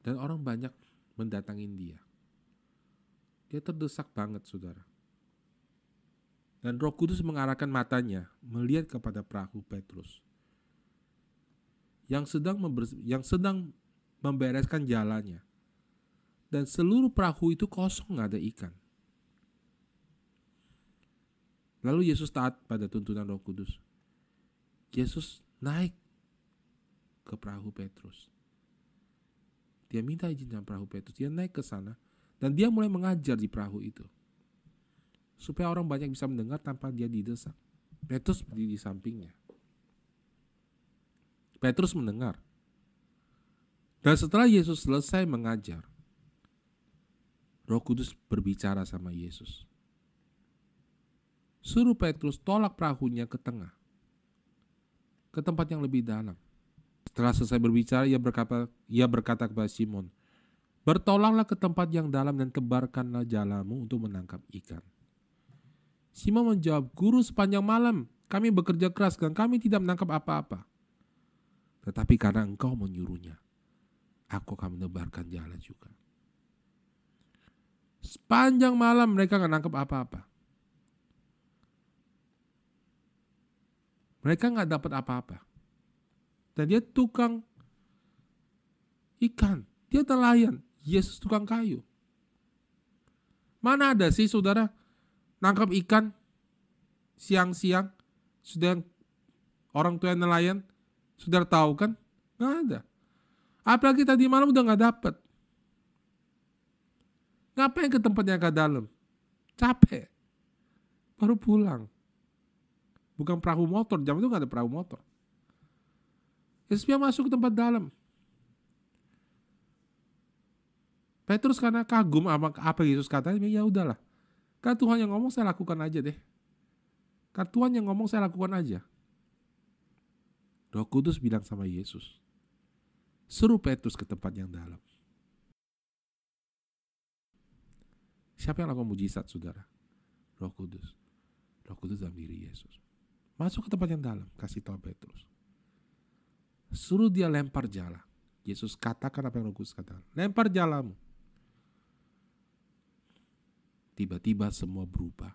Dan orang banyak mendatangin dia. Dia terdesak banget, saudara. Dan roh kudus mengarahkan matanya melihat kepada perahu Petrus. Yang sedang, yang sedang membereskan jalannya. Dan seluruh perahu itu kosong nggak ada ikan. Lalu Yesus taat pada tuntunan roh kudus. Yesus naik ke perahu Petrus. Dia minta izin dengan perahu Petrus. Dia naik ke sana. Dan dia mulai mengajar di perahu itu supaya orang banyak bisa mendengar tanpa dia didesak. Petrus berdiri di sampingnya. Petrus mendengar. Dan setelah Yesus selesai mengajar, Roh Kudus berbicara sama Yesus. Suruh Petrus tolak perahunya ke tengah, ke tempat yang lebih dalam. Setelah selesai berbicara, ia berkata, ia berkata kepada Simon, Bertolaklah ke tempat yang dalam dan tebarkanlah jalamu untuk menangkap ikan. Simon menjawab, Guru sepanjang malam kami bekerja keras dan kami tidak menangkap apa-apa. Tetapi karena engkau menyuruhnya, aku akan menebarkan jalan juga. Sepanjang malam mereka nggak nangkap apa-apa. Mereka nggak dapat apa-apa. Dan dia tukang ikan. Dia nelayan. Yesus tukang kayu. Mana ada sih saudara nangkap ikan siang-siang sudah orang tua nelayan sudah tahu kan? Nggak ada. Apalagi tadi malam udah nggak dapet. Ngapain ke tempat yang ke dalam? Capek. Baru pulang. Bukan perahu motor, jam itu nggak ada perahu motor. Yesus masuk ke tempat dalam. Petrus karena kagum sama apa Yesus katanya, ya udahlah. Kan Tuhan yang ngomong saya lakukan aja deh. Kan Tuhan yang ngomong saya lakukan aja. Roh Kudus bilang sama Yesus, suruh Petrus ke tempat yang dalam. Siapa yang lakukan mujizat, saudara? Roh Kudus. Roh Kudus dalam diri Yesus. Masuk ke tempat yang dalam, kasih tahu Petrus. Suruh dia lempar jala. Yesus katakan apa yang Roh Kudus katakan. Lempar jalamu. Tiba-tiba semua berubah.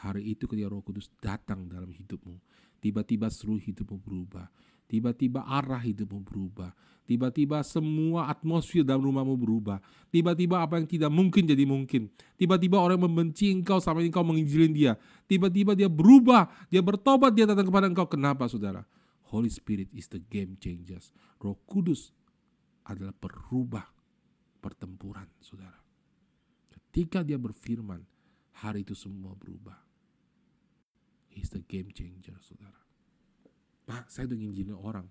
Hari itu ketika Roh Kudus datang dalam hidupmu, tiba-tiba seluruh hidupmu berubah. Tiba-tiba arah hidupmu berubah. Tiba-tiba semua atmosfer dalam rumahmu berubah. Tiba-tiba apa yang tidak mungkin jadi mungkin. Tiba-tiba orang yang membenci engkau sama engkau menginjilin dia. Tiba-tiba dia berubah, dia bertobat, dia datang kepada engkau. Kenapa saudara? Holy Spirit is the game changers. Roh Kudus adalah perubah pertempuran saudara. Ketika dia berfirman, hari itu semua berubah. He's the game changer saudara. Pak, saya udah nginjilin orang.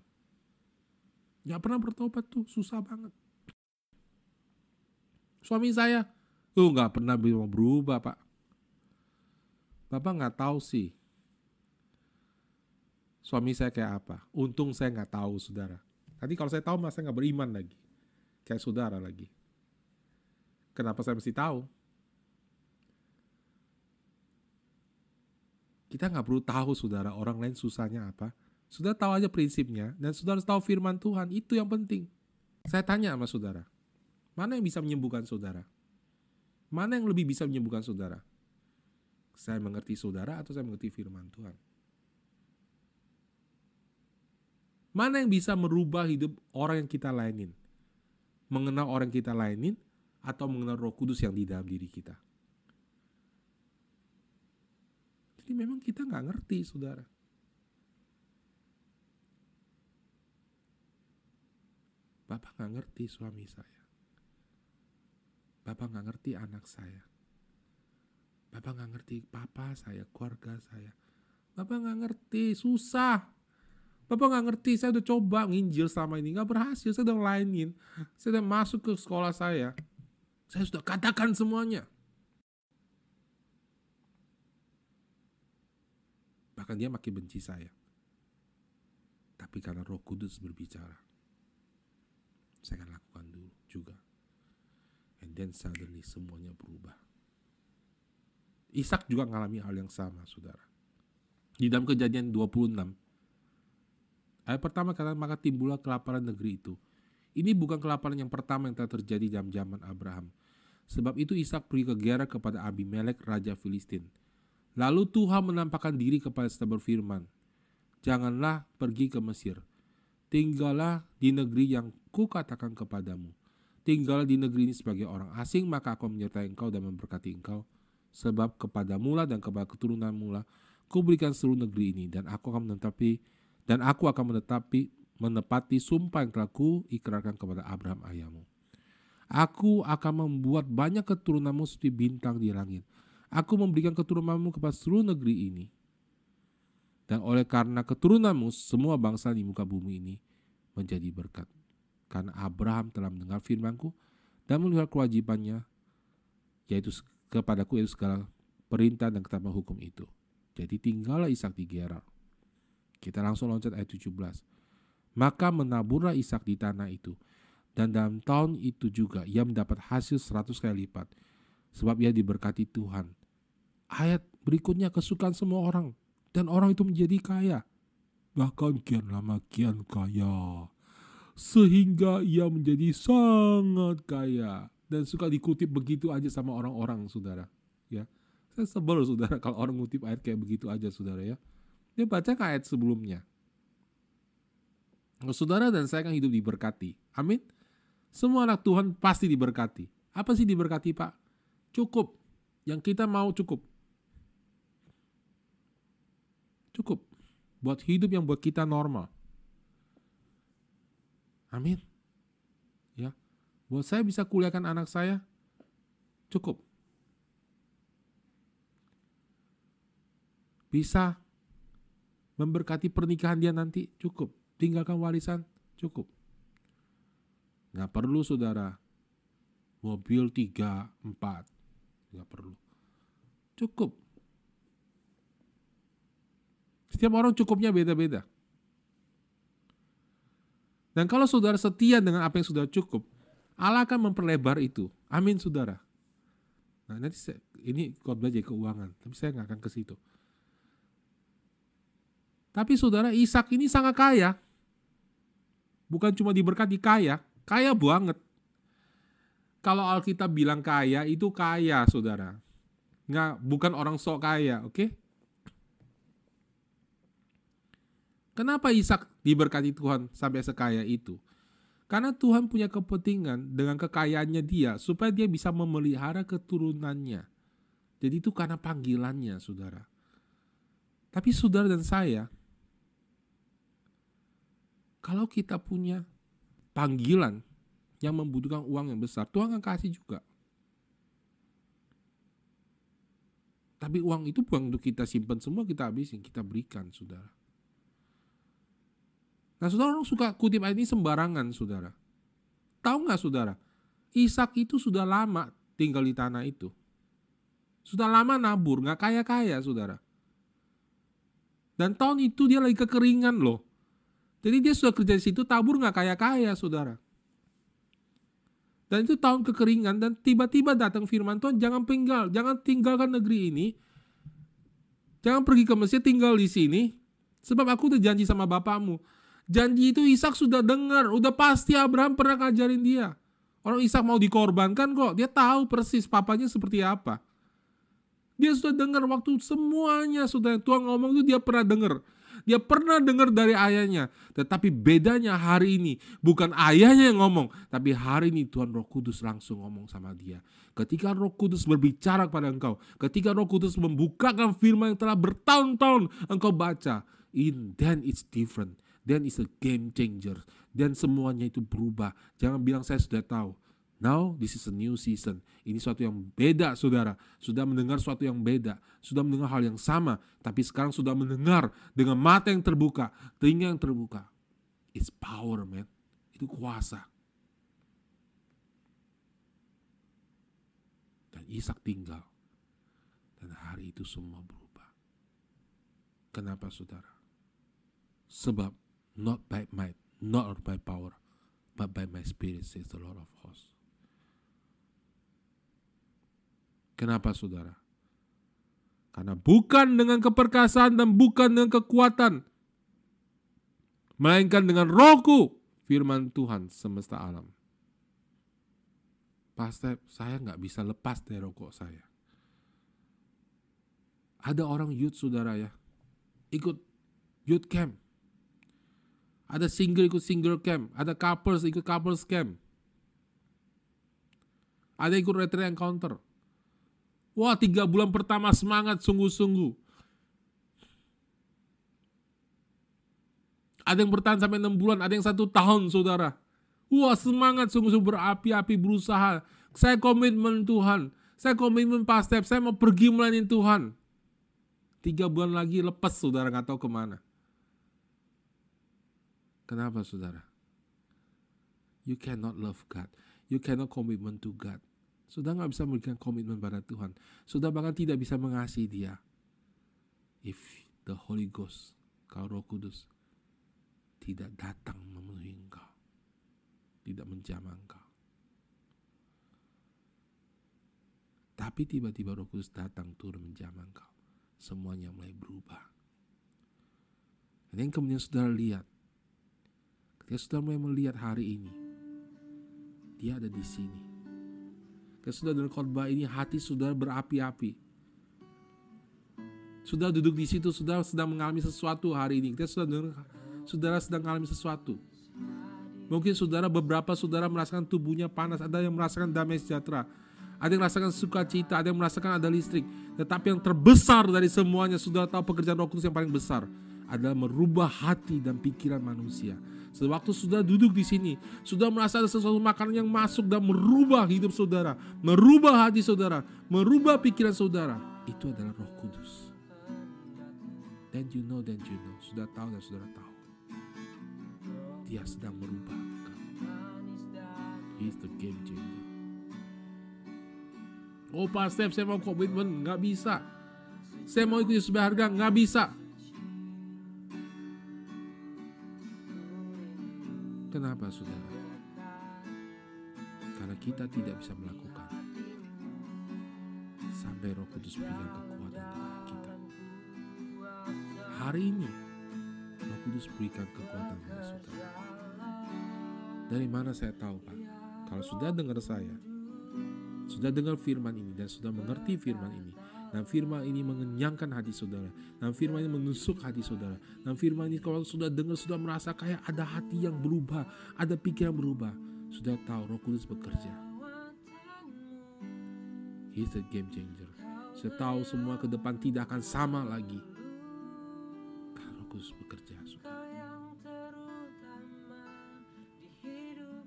Gak pernah bertobat tuh, susah banget. Suami saya, tuh gak pernah berubah pak. Bapak gak tahu sih. Suami saya kayak apa. Untung saya gak tahu saudara. Tadi kalau saya tahu masa gak beriman lagi. Kayak saudara lagi. Kenapa saya mesti tahu? Kita nggak perlu tahu saudara orang lain susahnya apa. Sudah tahu aja prinsipnya dan sudah harus tahu firman Tuhan. Itu yang penting. Saya tanya sama saudara. Mana yang bisa menyembuhkan saudara? Mana yang lebih bisa menyembuhkan saudara? Saya mengerti saudara atau saya mengerti firman Tuhan? Mana yang bisa merubah hidup orang yang kita lainin? Mengenal orang yang kita lainin atau mengenal roh kudus yang di dalam diri kita? Jadi memang kita nggak ngerti, saudara. Bapak nggak ngerti suami saya. Bapak nggak ngerti anak saya. Bapak nggak ngerti papa saya, keluarga saya. Bapak nggak ngerti, susah. Bapak nggak ngerti, saya udah coba nginjil sama ini, nggak berhasil. Saya udah lainin, saya udah masuk ke sekolah saya. Saya sudah katakan semuanya. Bahkan dia makin benci saya. Tapi karena roh kudus berbicara, saya akan lakukan dulu juga. And then suddenly semuanya berubah. Ishak juga mengalami hal yang sama, saudara. Di dalam kejadian 26, ayat pertama kata maka timbullah kelaparan negeri itu. Ini bukan kelaparan yang pertama yang telah terjadi dalam zaman Abraham. Sebab itu Ishak pergi ke Gerar kepada Abimelek, Raja Filistin. Lalu Tuhan menampakkan diri kepada serta berfirman, Janganlah pergi ke Mesir, tinggallah di negeri yang kukatakan kepadamu. Tinggallah di negeri ini sebagai orang asing, maka aku menyertai engkau dan memberkati engkau. Sebab kepada mula dan kepada keturunan mula, kuberikan seluruh negeri ini, dan aku akan menetapi dan aku akan menetapi menepati sumpah yang telah ku ikrarkan kepada Abraham ayahmu. Aku akan membuat banyak keturunanmu seperti bintang di langit. Aku memberikan keturunanmu kepada seluruh negeri ini. Dan oleh karena keturunanmu, semua bangsa di muka bumi ini menjadi berkat. Karena Abraham telah mendengar firmanku dan melihat kewajibannya, yaitu kepadaku yaitu segala perintah dan ketetapan hukum itu. Jadi tinggallah Ishak di Gerar. Kita langsung loncat ayat 17. Maka menaburlah Ishak di tanah itu. Dan dalam tahun itu juga ia mendapat hasil seratus kali lipat. Sebab ia diberkati Tuhan. Ayat berikutnya kesukaan semua orang. Dan orang itu menjadi kaya. Bahkan kian lama kian kaya. Sehingga ia menjadi sangat kaya. Dan suka dikutip begitu aja sama orang-orang saudara. Ya, Saya sebel saudara kalau orang ngutip ayat kayak begitu aja saudara ya. Dia baca ke ayat sebelumnya. Saudara dan saya kan hidup diberkati. Amin. Semua anak Tuhan pasti diberkati. Apa sih diberkati Pak? Cukup. Yang kita mau cukup. Cukup. Buat hidup yang buat kita normal. Amin. Ya. Buat saya bisa kuliahkan anak saya, cukup. Bisa memberkati pernikahan dia nanti, cukup tinggalkan warisan cukup. Nggak perlu saudara mobil tiga empat nggak perlu. Cukup. Setiap orang cukupnya beda-beda. Dan kalau saudara setia dengan apa yang sudah cukup, Allah akan memperlebar itu. Amin saudara. Nah nanti saya, ini khotbah jadi keuangan, tapi saya nggak akan ke situ. Tapi saudara Ishak ini sangat kaya bukan cuma diberkati kaya, kaya banget. Kalau Alkitab bilang kaya, itu kaya, saudara. Nggak, bukan orang sok kaya, oke? Okay? Kenapa Ishak diberkati Tuhan sampai sekaya itu? Karena Tuhan punya kepentingan dengan kekayaannya dia supaya dia bisa memelihara keturunannya. Jadi itu karena panggilannya, saudara. Tapi saudara dan saya, kalau kita punya panggilan yang membutuhkan uang yang besar, Tuhan akan kasih juga. Tapi uang itu bukan untuk kita simpan semua, kita habisin, kita berikan, saudara. Nah, saudara orang suka kutip ayat ini sembarangan, saudara. Tahu nggak, saudara? Ishak itu sudah lama tinggal di tanah itu. Sudah lama nabur, nggak kaya-kaya, saudara. Dan tahun itu dia lagi kekeringan loh. Jadi dia sudah kerja di situ tabur nggak kaya-kaya, saudara. Dan itu tahun kekeringan dan tiba-tiba datang firman Tuhan, jangan tinggal, jangan tinggalkan negeri ini. Jangan pergi ke Mesir, tinggal di sini. Sebab aku udah janji sama bapakmu. Janji itu Ishak sudah dengar, udah pasti Abraham pernah ngajarin dia. Orang Ishak mau dikorbankan kok, dia tahu persis papanya seperti apa. Dia sudah dengar waktu semuanya sudah Tuhan ngomong itu dia pernah dengar. Dia pernah dengar dari ayahnya. Tetapi bedanya hari ini bukan ayahnya yang ngomong. Tapi hari ini Tuhan Roh Kudus langsung ngomong sama dia. Ketika Roh Kudus berbicara kepada engkau. Ketika Roh Kudus membukakan firman yang telah bertahun-tahun engkau baca. In then it's different. Then it's a game changer. Dan semuanya itu berubah. Jangan bilang saya sudah tahu. Now this is a new season. Ini suatu yang beda saudara. Sudah mendengar suatu yang beda. Sudah mendengar hal yang sama. Tapi sekarang sudah mendengar dengan mata yang terbuka. Telinga yang terbuka. It's power man. Itu kuasa. Dan Ishak tinggal. Dan hari itu semua berubah. Kenapa saudara? Sebab not by might, not by power, but by my spirit says the Lord of hosts. Kenapa saudara? Karena bukan dengan keperkasaan dan bukan dengan kekuatan. Melainkan dengan rohku, firman Tuhan semesta alam. Pasti saya nggak bisa lepas dari rokok saya. Ada orang youth saudara ya, ikut youth camp. Ada single ikut single camp, ada couples ikut couples camp. Ada ikut retreat encounter. Wah tiga bulan pertama semangat sungguh-sungguh. Ada yang bertahan sampai enam bulan, ada yang satu tahun saudara. Wah semangat sungguh-sungguh berapi-api berusaha. Saya komitmen Tuhan. Saya komitmen pas step. Saya mau pergi melayani Tuhan. Tiga bulan lagi lepas saudara nggak tahu ke mana. Kenapa saudara? You cannot love God. You cannot commitment to God sudah nggak bisa memberikan komitmen pada Tuhan. Sudah bahkan tidak bisa mengasihi dia. If the Holy Ghost, kau roh kudus, tidak datang memenuhi engkau. Tidak menjamah engkau. Tapi tiba-tiba roh kudus datang turun menjamah engkau. Semuanya mulai berubah. Dan yang kemudian saudara lihat. Ketika saudara mulai melihat hari ini. Dia ada di sini. Ketika saudara dengar khotbah ini hati saudara berapi-api. Sudah duduk di situ, saudara sedang mengalami sesuatu hari ini. Kita sudah dengar, saudara sedang mengalami sesuatu. Mungkin saudara beberapa saudara merasakan tubuhnya panas, ada yang merasakan damai sejahtera, ada yang merasakan sukacita, ada yang merasakan ada listrik. Tetapi yang terbesar dari semuanya, sudah tahu pekerjaan Roh Kudus yang paling besar adalah merubah hati dan pikiran manusia. Sewaktu sudah duduk di sini, sudah merasa ada sesuatu makanan yang masuk dan merubah hidup saudara, merubah hati saudara, merubah pikiran saudara. Itu adalah Roh Kudus. Dan you know, dan you know, sudah tahu dan saudara tahu. Dia sedang merubah engkau. He's the game changer. Oh Pak saya mau komitmen, nggak bisa. Saya mau ikut Yesus berharga, nggak bisa. Kenapa saudara? Karena kita tidak bisa melakukan sampai roh kudus berikan kekuatan kepada kita. Hari ini roh kudus berikan kekuatan kepada saudara. Dari mana saya tahu Pak? Kalau sudah dengar saya, sudah dengar firman ini dan sudah mengerti firman ini, dan firman ini mengenyangkan hati saudara. Dan firman ini menusuk hati saudara. Dan firman ini kalau sudah dengar, sudah merasa kayak ada hati yang berubah. Ada pikiran berubah. Sudah tahu roh kudus bekerja. He's a game changer. Sudah tahu semua ke depan tidak akan sama lagi. Karena roh kudus bekerja. Saudara.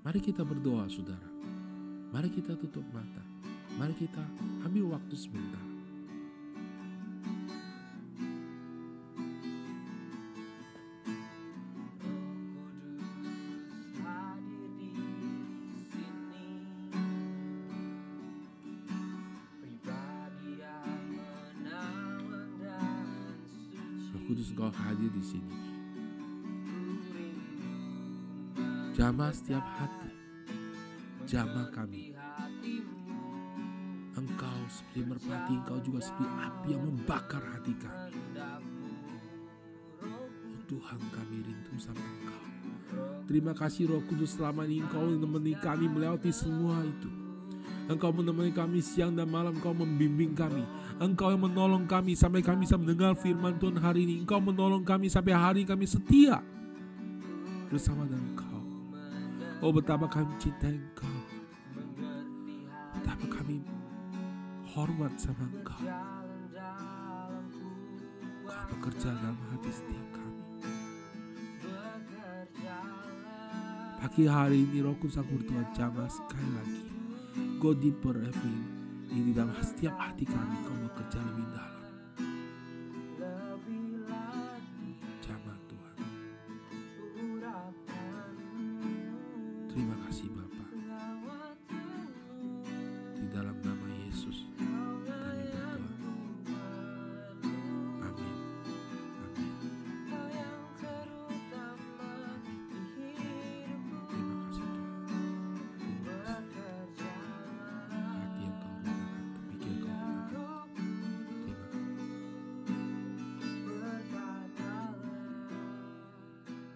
Mari kita berdoa saudara. Mari kita tutup mata. Mari kita ambil waktu sebentar. Setiap hati, jamah kami. Engkau seperti merpati, Engkau juga seperti api yang membakar hati kami. Tuhan kami rindu sama Engkau. Terima kasih Roh Kudus selama ini Engkau menemani kami melewati semua itu. Engkau menemani kami siang dan malam, Engkau membimbing kami. Engkau yang menolong kami sampai kami bisa mendengar firman Tuhan hari ini. Engkau menolong kami sampai hari kami setia bersama dengan Engkau. Oh betapa kami cinta Engkau. Betapa kami hormat sama Engkau. Engkau bekerja dalam hati setiap kami. Pagi hari ini Roh Kudus aku berdoa jamah sekali lagi. Go deeper every di dalam setiap hati kami kau bekerja lebih dalam.